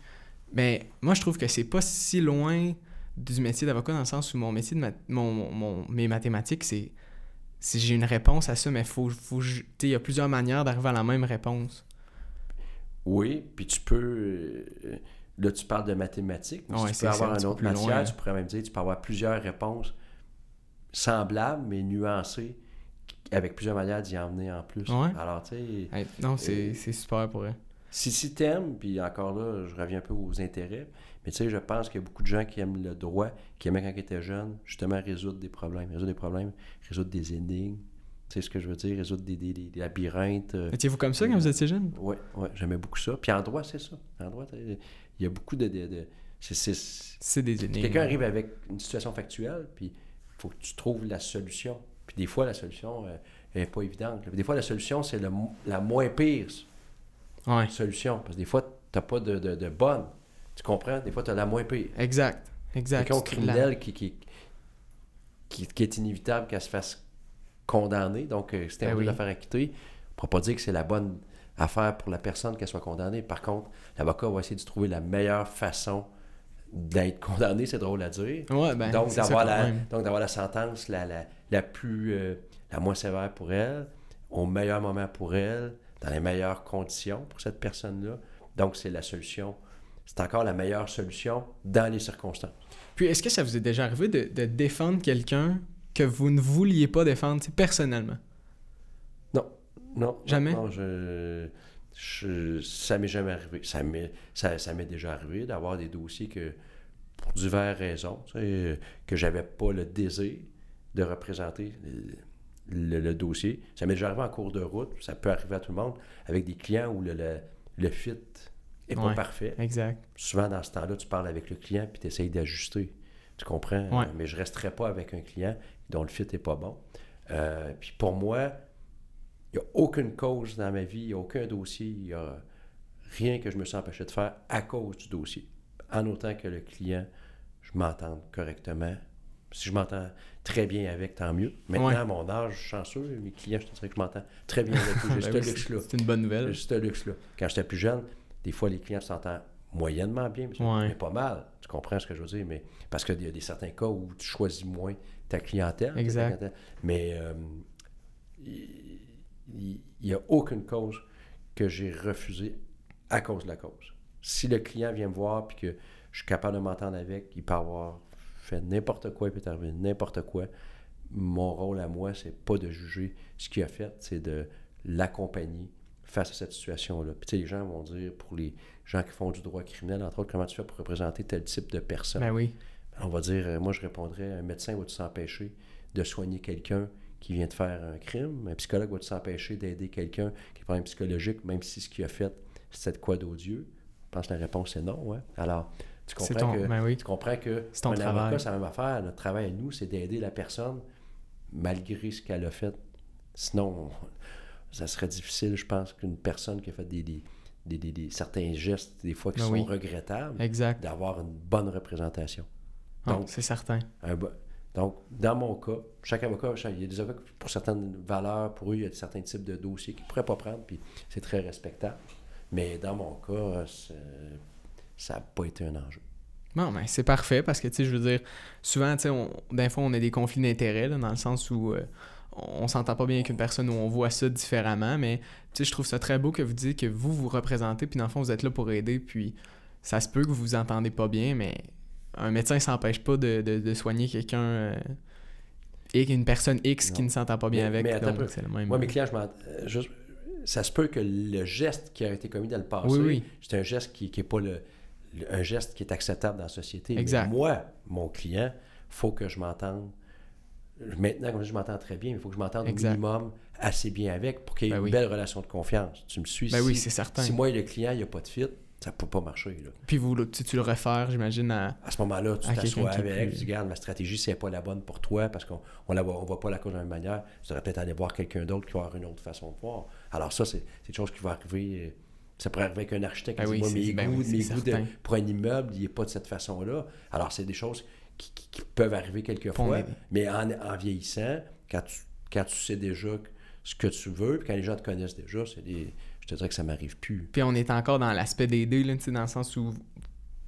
Mais moi je trouve que c'est pas si loin du métier d'avocat dans le sens où mon métier de mon, mon- mon- mes mathématiques c'est si j'ai une réponse à ça mais faut faut il y a plusieurs manières d'arriver à la même réponse. Oui, puis tu peux. euh, Là, tu parles de mathématiques. mais si tu peux un avoir une peu autre matière. loin. Tu pourrais même dire tu peux avoir plusieurs réponses semblables, mais nuancées, avec plusieurs manières d'y emmener en plus. Ouais. Alors, tu sais, Hey, non, c'est Euh, c'est super pour elle. si, si t'aimes, puis encore là, je reviens un peu aux intérêts, mais tu sais, je pense qu'il y a beaucoup de gens qui aiment le droit, qui aimaient quand ils étaient jeunes, justement résoudre des problèmes. Résoudre des problèmes, résoudre des énigmes. Tu sais ce que je veux dire? Résoudre des, des, des- labyrinthes. euh, Étiez-vous comme ça quand vous étiez jeune? Ouais, ouais, j'aimais beaucoup ça. Puis en droit, c'est ça. En droit, il y a beaucoup de. de, de- c'est- des énigmes. quelqu'un arrive avec une situation factuelle, puis il faut que tu trouves la solution. Puis des fois, la solution n'est pas évidente. Des fois, la solution, c'est la moins pire Ouais, solution. Parce que des fois, tu n'as pas de, de, de bonne. Tu comprends? Des fois, tu as la moins pire. exact. Exact. Trouves la- criminel qui, qui, qui, qui est inévitable qu'elle se fasse condamner, donc euh, c'est Ben un peu de la faire acquitter. On ne pourra pas dire que c'est la bonne affaire pour la personne qu'elle soit condamnée. Par contre, l'avocat va essayer de trouver la meilleure façon d'être condamné, c'est drôle à dire. Ouais, ben, donc, c'est d'avoir la, donc d'avoir la sentence la, la, la plus euh, la moins sévère pour elle, au meilleur moment pour elle, dans les meilleures conditions pour cette personne-là. Donc, c'est la solution. C'est encore la meilleure solution dans les circonstances. Puis, est-ce que ça vous est déjà arrivé de, de défendre quelqu'un que vous ne vouliez pas défendre, personnellement? Non. Jamais? Non, je, je- ça m'est jamais arrivé. Ça m'est, ça, ça m'est déjà arrivé d'avoir des dossiers que, pour diverses raisons, tu sais, que j'avais pas le désir de représenter le, le dossier. Ça m'est déjà arrivé en cours de route, ça peut arriver à tout le monde, avec des clients où le, le, le fit est pas Ouais. parfait. Exact. Souvent, dans ce temps-là, tu parles avec le client puis tu essayes d'ajuster. Tu comprends? Ouais. Mais je ne resterai pas avec un client dont le fit n'est pas bon. Euh, puis pour moi, il n'y a aucune cause dans ma vie, il n'y a aucun dossier, il n'y a rien que je me suis empêché de faire à cause du dossier. En autant que le client, je m'entende correctement. Si je m'entends très bien avec, tant mieux. Maintenant, Ouais. à mon âge, je suis chanceux. Mes clients, je te dirais que je m'entends très bien avec eux. J'ai (laughs) Ben ce oui, luxe-là. c'est une bonne nouvelle. J'ai ce luxe-là. Quand j'étais plus jeune, des fois, les clients s'entendent moyennement bien, mais, Ouais. mais pas mal. Tu comprends ce que je veux dire? Mais, parce qu'il y a des certains cas où tu choisis moins ta clientèle. ta Exact. clientèle. Mais euh, il n'y a aucune cause que j'ai refusée à cause de la cause. Si le client vient me voir et que je suis capable de m'entendre avec, il peut avoir fait n'importe quoi, il peut arriver n'importe quoi. Mon rôle à moi, c'est pas de juger ce qu'il a fait, c'est de l'accompagner face à cette situation-là. Puis tu sais, les gens vont dire, pour les gens qui font du droit criminel, entre autres, comment tu fais pour représenter tel type de personne? Ben oui. On va dire, euh, moi je répondrais, un médecin va-tu s'empêcher de soigner quelqu'un qui vient de faire un crime? Un psychologue va-tu s'empêcher d'aider quelqu'un qui a un problème psychologique, même si ce qu'il a fait, c'était de quoi d'odieux? Je pense que la réponse est non, ouais. Alors, tu C'est comprends ton... que Ben oui. tu comprends que C'est ton un travail. avocat, c'est la même affaire. Notre travail à nous, c'est d'aider la personne malgré ce qu'elle a fait. Sinon, ça serait difficile, je pense, qu'une personne qui a fait des, des, des- des- des- certains gestes, des fois, qui Ben sont oui. regrettables, d'avoir une bonne représentation. Ah, Donc, c'est certain. un donc, dans mon cas, chaque avocat, chaque- il y a des avocats, pour certaines valeurs, pour eux, il y a certains types de dossiers qu'ils ne pourraient pas prendre, puis c'est très respectable. Mais dans mon cas, ça n'a pas été un enjeu. Non, mais c'est parfait parce que, tu sais, je veux dire, souvent, tu sais, des fois, on a des conflits d'intérêts, dans le sens où euh, on s'entend pas bien avec une personne où on voit ça différemment, mais, je trouve ça très beau que vous dites que vous vous représentez, puis dans le fond, vous êtes là pour aider, puis ça se peut que vous vous entendez pas bien, mais un médecin s'empêche pas de, de- de soigner quelqu'un, euh, et une personne X qui ne s'entend pas bien Mais- avec, mais c'est le même. Moi, mes clients, je m'en- juste- ça se peut que le geste qui a été commis dans le passé, Oui, oui. c'est un geste qui n'est pas le, le- un geste qui est acceptable dans la société. Mais Exact. moi, mon client, faut que je m'entende. Maintenant, comme je m'entends très bien, mais il faut que je m'entende au minimum assez bien avec pour qu'il y ait Ben une oui. belle relation de confiance. Tu me suis? Ben si, oui, c'est certain. si moi et le client, il n'y a pas de fit, ça ne peut pas marcher. là. Puis vous, tu, tu le réfères, j'imagine, à... À ce moment-là, tu t'assois avec, tu dis, regarde, ma stratégie, c'est pas la bonne pour toi parce qu'on on la voit, on voit pas la cause de la même manière. Tu devrais peut-être aller voir quelqu'un d'autre qui va avoir une autre façon de voir. Alors ça, c'est des choses qui vont arriver. euh, Ça pourrait arriver avec un architecte Ben qui oui, dit, moi, mes ben goûts, mes goûts de- pour un immeuble, il n'est pas de cette façon-là. Alors, c'est des choses qui, qui- qui peuvent arriver quelquefois, mais en, en vieillissant, quand tu, quand tu sais déjà ce que tu veux, puis quand les gens te connaissent déjà, c'est des, je te dirais que ça m'arrive plus. Puis on est encore dans l'aspect d'aider, là, dans le sens où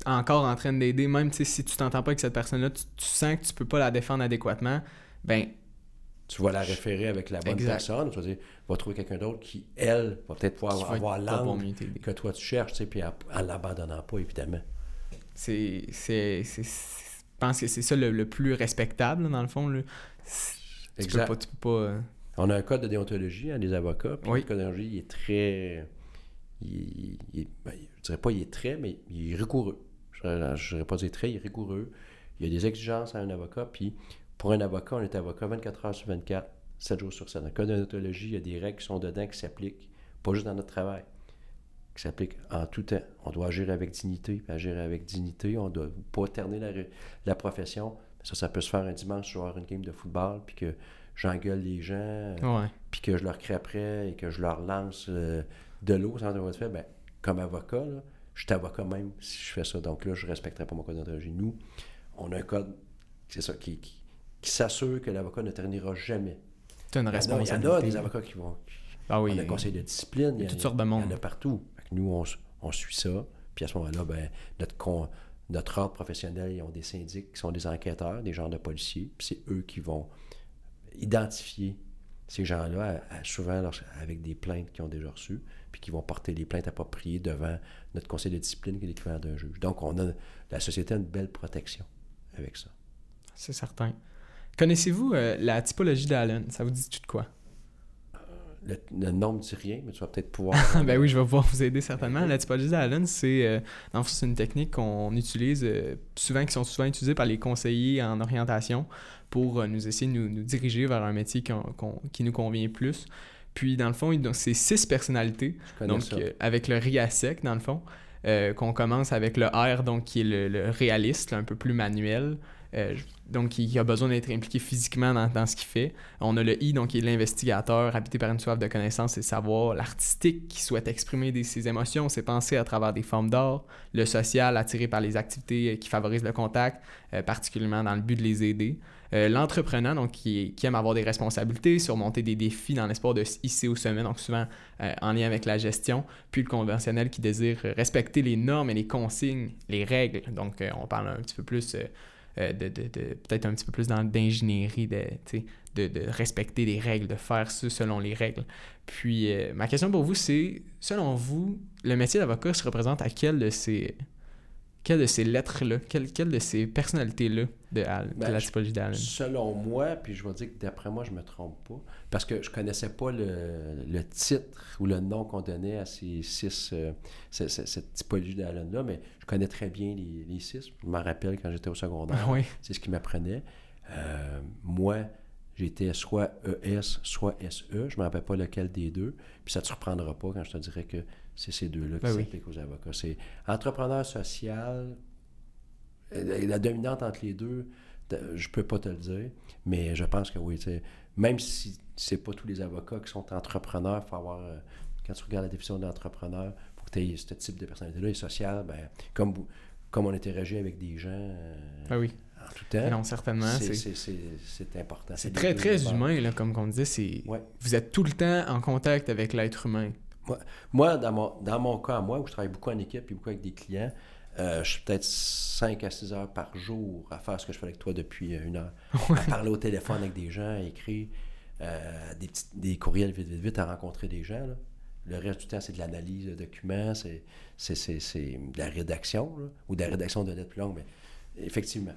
encore en train d'aider, même si tu t'entends pas avec cette personne-là, tu, tu sens que tu peux pas la défendre adéquatement, ben tu vas la référer avec la bonne Exact. personne, tu vas dire, trouver quelqu'un d'autre qui, elle, va peut-être pouvoir avoir t'aider. que toi tu cherches, tu sais, puis en, en l'abandonnant pas, évidemment. C'est, je pense que c'est ça le, le plus respectable, dans le fond. Là. Tu peux pas, tu peux pas, euh, On a un code de déontologie, hein, des avocats. Puis Oui. le code de déontologie, il est très. Il, il ben, je dirais pas il est très, mais il est rigoureux. Je ne dirais pas dire très, il est rigoureux. Il y a des exigences à un avocat. Puis pour un avocat, on est avocat 24 heures sur 24, 7 jours sur 7. Dans le code de déontologie, il y a des règles qui sont dedans qui s'appliquent, pas juste dans notre travail, qui s'appliquent en tout temps. On doit agir avec dignité. Puis agir avec dignité, on ne doit pas terner la, la profession. Ça, ça peut se faire un dimanche, je vais avoir une game de football, puis que j'engueule les gens, euh, Ouais. puis que je leur crie après et que je leur lance euh, de l'eau sans avoir fait, ben, comme avocat, là, je suis avocat même si je fais ça. Donc là, je ne respecterai pas mon code d'ontologie. Nous, on a un code, c'est ça, qui, qui, qui s'assure que l'avocat ne ternira jamais. Tu as une Il y en a- il y responsabilité. en a des avocats qui vont. Ah oui. on a un conseil de discipline. Il y a toutes sortes de monde. Il y en a partout. Nous, on, suit ça. Puis à ce moment-là, ben, notre, notre ordre professionnel, ils ont des syndics qui sont des enquêteurs, des genres de policiers. Puis c'est eux qui vont identifier ces gens-là, souvent avec des plaintes qu'ils ont déjà reçues, puis qui vont porter les plaintes appropriées devant notre conseil de discipline qui est l'équivalent d'un juge. Donc, on a, la société a une belle protection avec ça. C'est certain. Connaissez-vous euh, la typologie d'Allen? Ça vous dit tout de quoi? Le, le nom ne dit rien, mais tu vas peut-être pouvoir. (laughs) ben oui, je vais pouvoir vous aider certainement. La typologie d'Allen, c'est euh, c'est une technique qu'on utilise euh, souvent, qui sont souvent utilisées par les conseillers en orientation pour euh, nous essayer de nous, nous diriger vers un métier qui nous convient plus. Puis dans le fond, c'est six personnalités. Donc euh, avec le RIASEC dans le fond, euh, qu'on commence avec le R, donc qui est le, le réaliste, là, un peu plus manuel. Euh, donc qui a besoin d'être impliqué physiquement dans, ce qu'il fait. On a le I, donc qui est l'investigateur, habité par une soif de connaissance et savoir, l'artistique qui souhaite exprimer ses émotions, ses pensées à travers des formes d'art, le social, attiré par les activités euh, qui favorisent le contact, euh, particulièrement dans le but de les aider. L'entrepreneur, donc qui, aime avoir des responsabilités, surmonter des défis dans l'espoir de hisser au sommet, donc souvent en lien avec la gestion. Puis le conventionnel qui désire respecter les normes et les consignes, les règles. Donc on parle un petit peu plus euh, de, de- de- peut-être un petit peu plus d'ingénierie, de, de, de respecter les règles, de faire ça selon les règles. Puis euh, ma question pour vous, c'est, selon vous, le métier d'avocat se représente à quelle de ces, quelle de ces lettres-là, quelle, quelle de ces personnalités-là de, Al- de la typologie d'Allen? Selon moi, puis je vais dire que d'après moi, je me trompe pas, parce que je connaissais pas le, le titre ou le nom qu'on donnait à ces six, euh, ce- ce- cette typologie d'Allen-là, mais je connais très bien les, les six. Je m'en rappelle quand j'étais au secondaire. Ah oui. C'est ce qui m'apprenait. Euh, moi, j'étais soit ES, soit SE. Je me rappelle pas lequel des deux. Puis ça ne te surprendra pas quand je te dirais que c'est ces deux-là qui Ben oui. s'appliquent aux avocats. C'est entrepreneur social. euh, La dominante entre les deux, de- je peux pas te le dire, mais je pense que oui. Même si c'est pas tous les avocats qui sont entrepreneurs, faut avoir. euh, Quand tu regardes la définition d'entrepreneur, il faut que tu aies ce type de personnalité-là. Et social, ben, comme, comme on interagit avec des gens euh, Ah oui. en tout temps. Non, certainement. C'est- C'est, C'est c'est- c'est important. c'est très, très humain, là, comme on disait. C'est, Ouais. Vous êtes tout le temps en contact avec l'être humain. Moi, dans mon, dans mon cas, moi, où je travaille beaucoup en équipe et beaucoup avec des clients, euh, je suis peut-être 5 à 6 heures par jour à faire ce que je fais avec toi depuis euh, une heure. (laughs) À parler au téléphone avec des gens, à écrire euh, des, petites- des courriels vite, vite, vite, à rencontrer des gens. là. Le reste du temps, c'est de l'analyse de documents, c'est de la rédaction, là, ou de la rédaction de lettres plus longues, mais effectivement.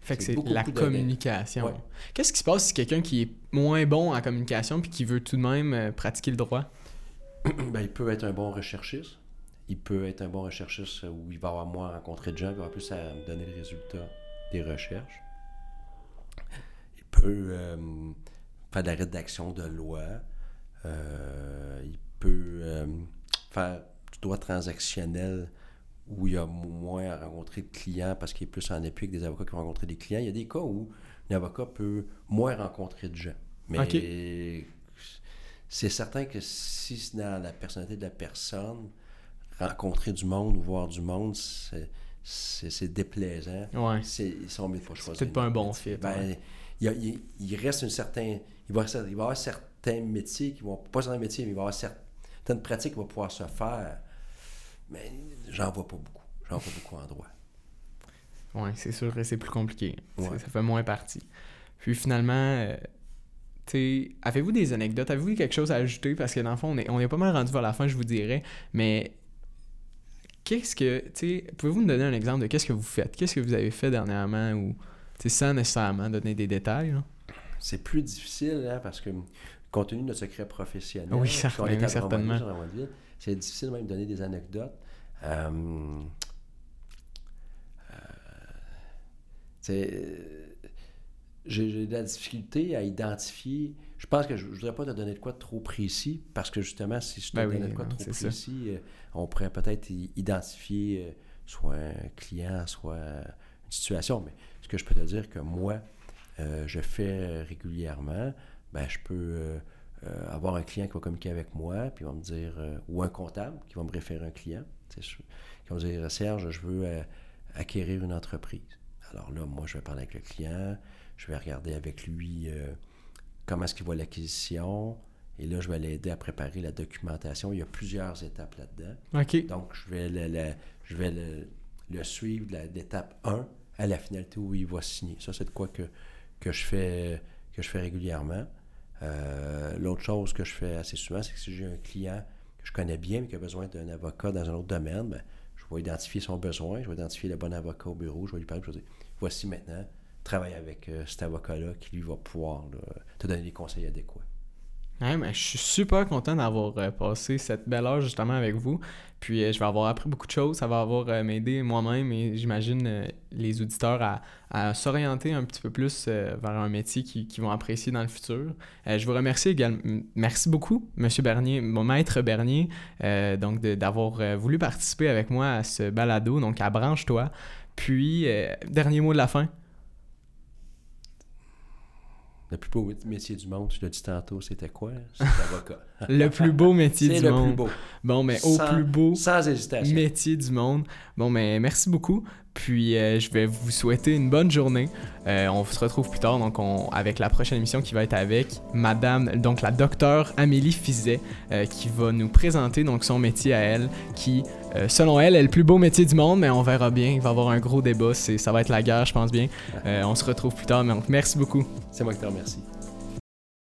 Fait que C'est la communication. Ouais. Qu'est-ce qui se passe si quelqu'un qui est moins bon en communication puis qui veut tout de même pratiquer le droit? (clears throat) Ben, il peut être un bon recherchiste. Il peut être un bon recherchiste où il va avoir moins rencontré de gens, qui va plus à me donner le résultat des recherches. Il peut euh, faire de la rédaction de loi. Euh, il peut euh, faire du droit transactionnel où il y a moins à rencontrer de clients parce qu'il est plus en appui avec des avocats qui vont rencontrer des clients. Il y a des cas où un avocat peut moins rencontrer de gens. Mais. C'est certain que si c'est dans la personnalité de la personne, rencontrer du monde ou voir du monde, c'est, c'est, c'est déplaisant. Ouais. C'est, ils sont mieux de pas C'est choisir. peut-être pas un bon fit. Ben, ouais. il, y a- il- il reste un certain. Il va, il va y avoir certains métiers qui vont. Pas certains métiers, mais il va y avoir certaines pratiques qui vont pouvoir se faire. Mais j'en vois pas beaucoup. J'en vois beaucoup en droit. Ouais, c'est sûr que c'est plus compliqué. C'est- Ouais. Ça fait moins partie. Puis finalement, euh, avez-vous des anecdotes? Avez-vous quelque chose à ajouter? Parce que dans le fond, on est, on est pas mal rendu vers la fin, je vous dirais. Mais qu'est-ce que, pouvez-vous me donner un exemple de qu'est-ce que vous faites? Qu'est-ce que vous avez fait dernièrement ou, sans nécessairement donner des détails? là? C'est plus difficile, hein, parce que compte tenu de notre secret professionnel, Oui, (laughs) est à certainement. Drummondville, c'est difficile même de donner des anecdotes. Euh, euh, j'ai de la difficulté à identifier. Je pense que je ne voudrais pas te donner de quoi de trop précis, parce que justement, si je te Ben oui, donnais de quoi de trop précis, euh, on pourrait peut-être identifier euh, soit un client, soit une situation. Mais ce que je peux te dire que moi, euh, je fais régulièrement, ben, je peux avoir un client qui va communiquer avec moi, puis va me dire, ou un comptable qui va me référer un client, qui va me dire, Serge, je veux acquérir une entreprise. Alors là, moi, je vais parler avec le client, je vais regarder avec lui euh, comment est-ce qu'il voit l'acquisition, et là, je vais l'aider à préparer la documentation. Il y a plusieurs étapes là-dedans. Donc, je vais le, le- je vais le, le suivre d'étape 1 à la finalité où il va signer. Ça, c'est de quoi que, que, je, fais, que je fais régulièrement. Euh, L'autre chose que je fais assez souvent, c'est que si j'ai un client que je connais bien mais qui a besoin d'un avocat dans un autre domaine, ben, je vais identifier son besoin, je vais identifier le bon avocat au bureau, je vais lui parler, je vais dire, voici maintenant, travaille avec euh, cet avocat-là qui lui va pouvoir te donner les conseils adéquats. Ouais, mais je suis super content d'avoir euh, passé cette belle heure justement avec vous. Puis euh, je vais avoir appris beaucoup de choses. Ça va avoir euh, m'aider moi-même et j'imagine les auditeurs à, à s'orienter un petit peu plus vers un métier qu'ils qui vont apprécier dans le futur. Je vous remercie également. Merci beaucoup, Monsieur Bernier, mon maître Bernier, donc d'avoir voulu participer avec moi à ce balado, donc à Branche-toi. Puis, euh, dernier mot de la fin. Le plus beau métier du monde, tu l'as dit tantôt, c'était quoi? (laughs) C'était avocat. Le plus beau métier du le monde. plus beau. Bon, mais au plus beau Sans hésitation. métier du monde. Bon, mais merci beaucoup. Puis euh, je vais vous souhaiter une bonne journée. Euh, on se retrouve plus tard donc on, avec la prochaine émission qui va être avec Madame, donc la docteure Amélie Fizet, euh, qui va nous présenter donc son métier à elle, qui selon elle est le plus beau métier du monde, mais on verra bien. Il va y avoir un gros débat. Ça va être la guerre, je pense bien. On se retrouve plus tard. Donc merci beaucoup. C'est moi qui te remercie.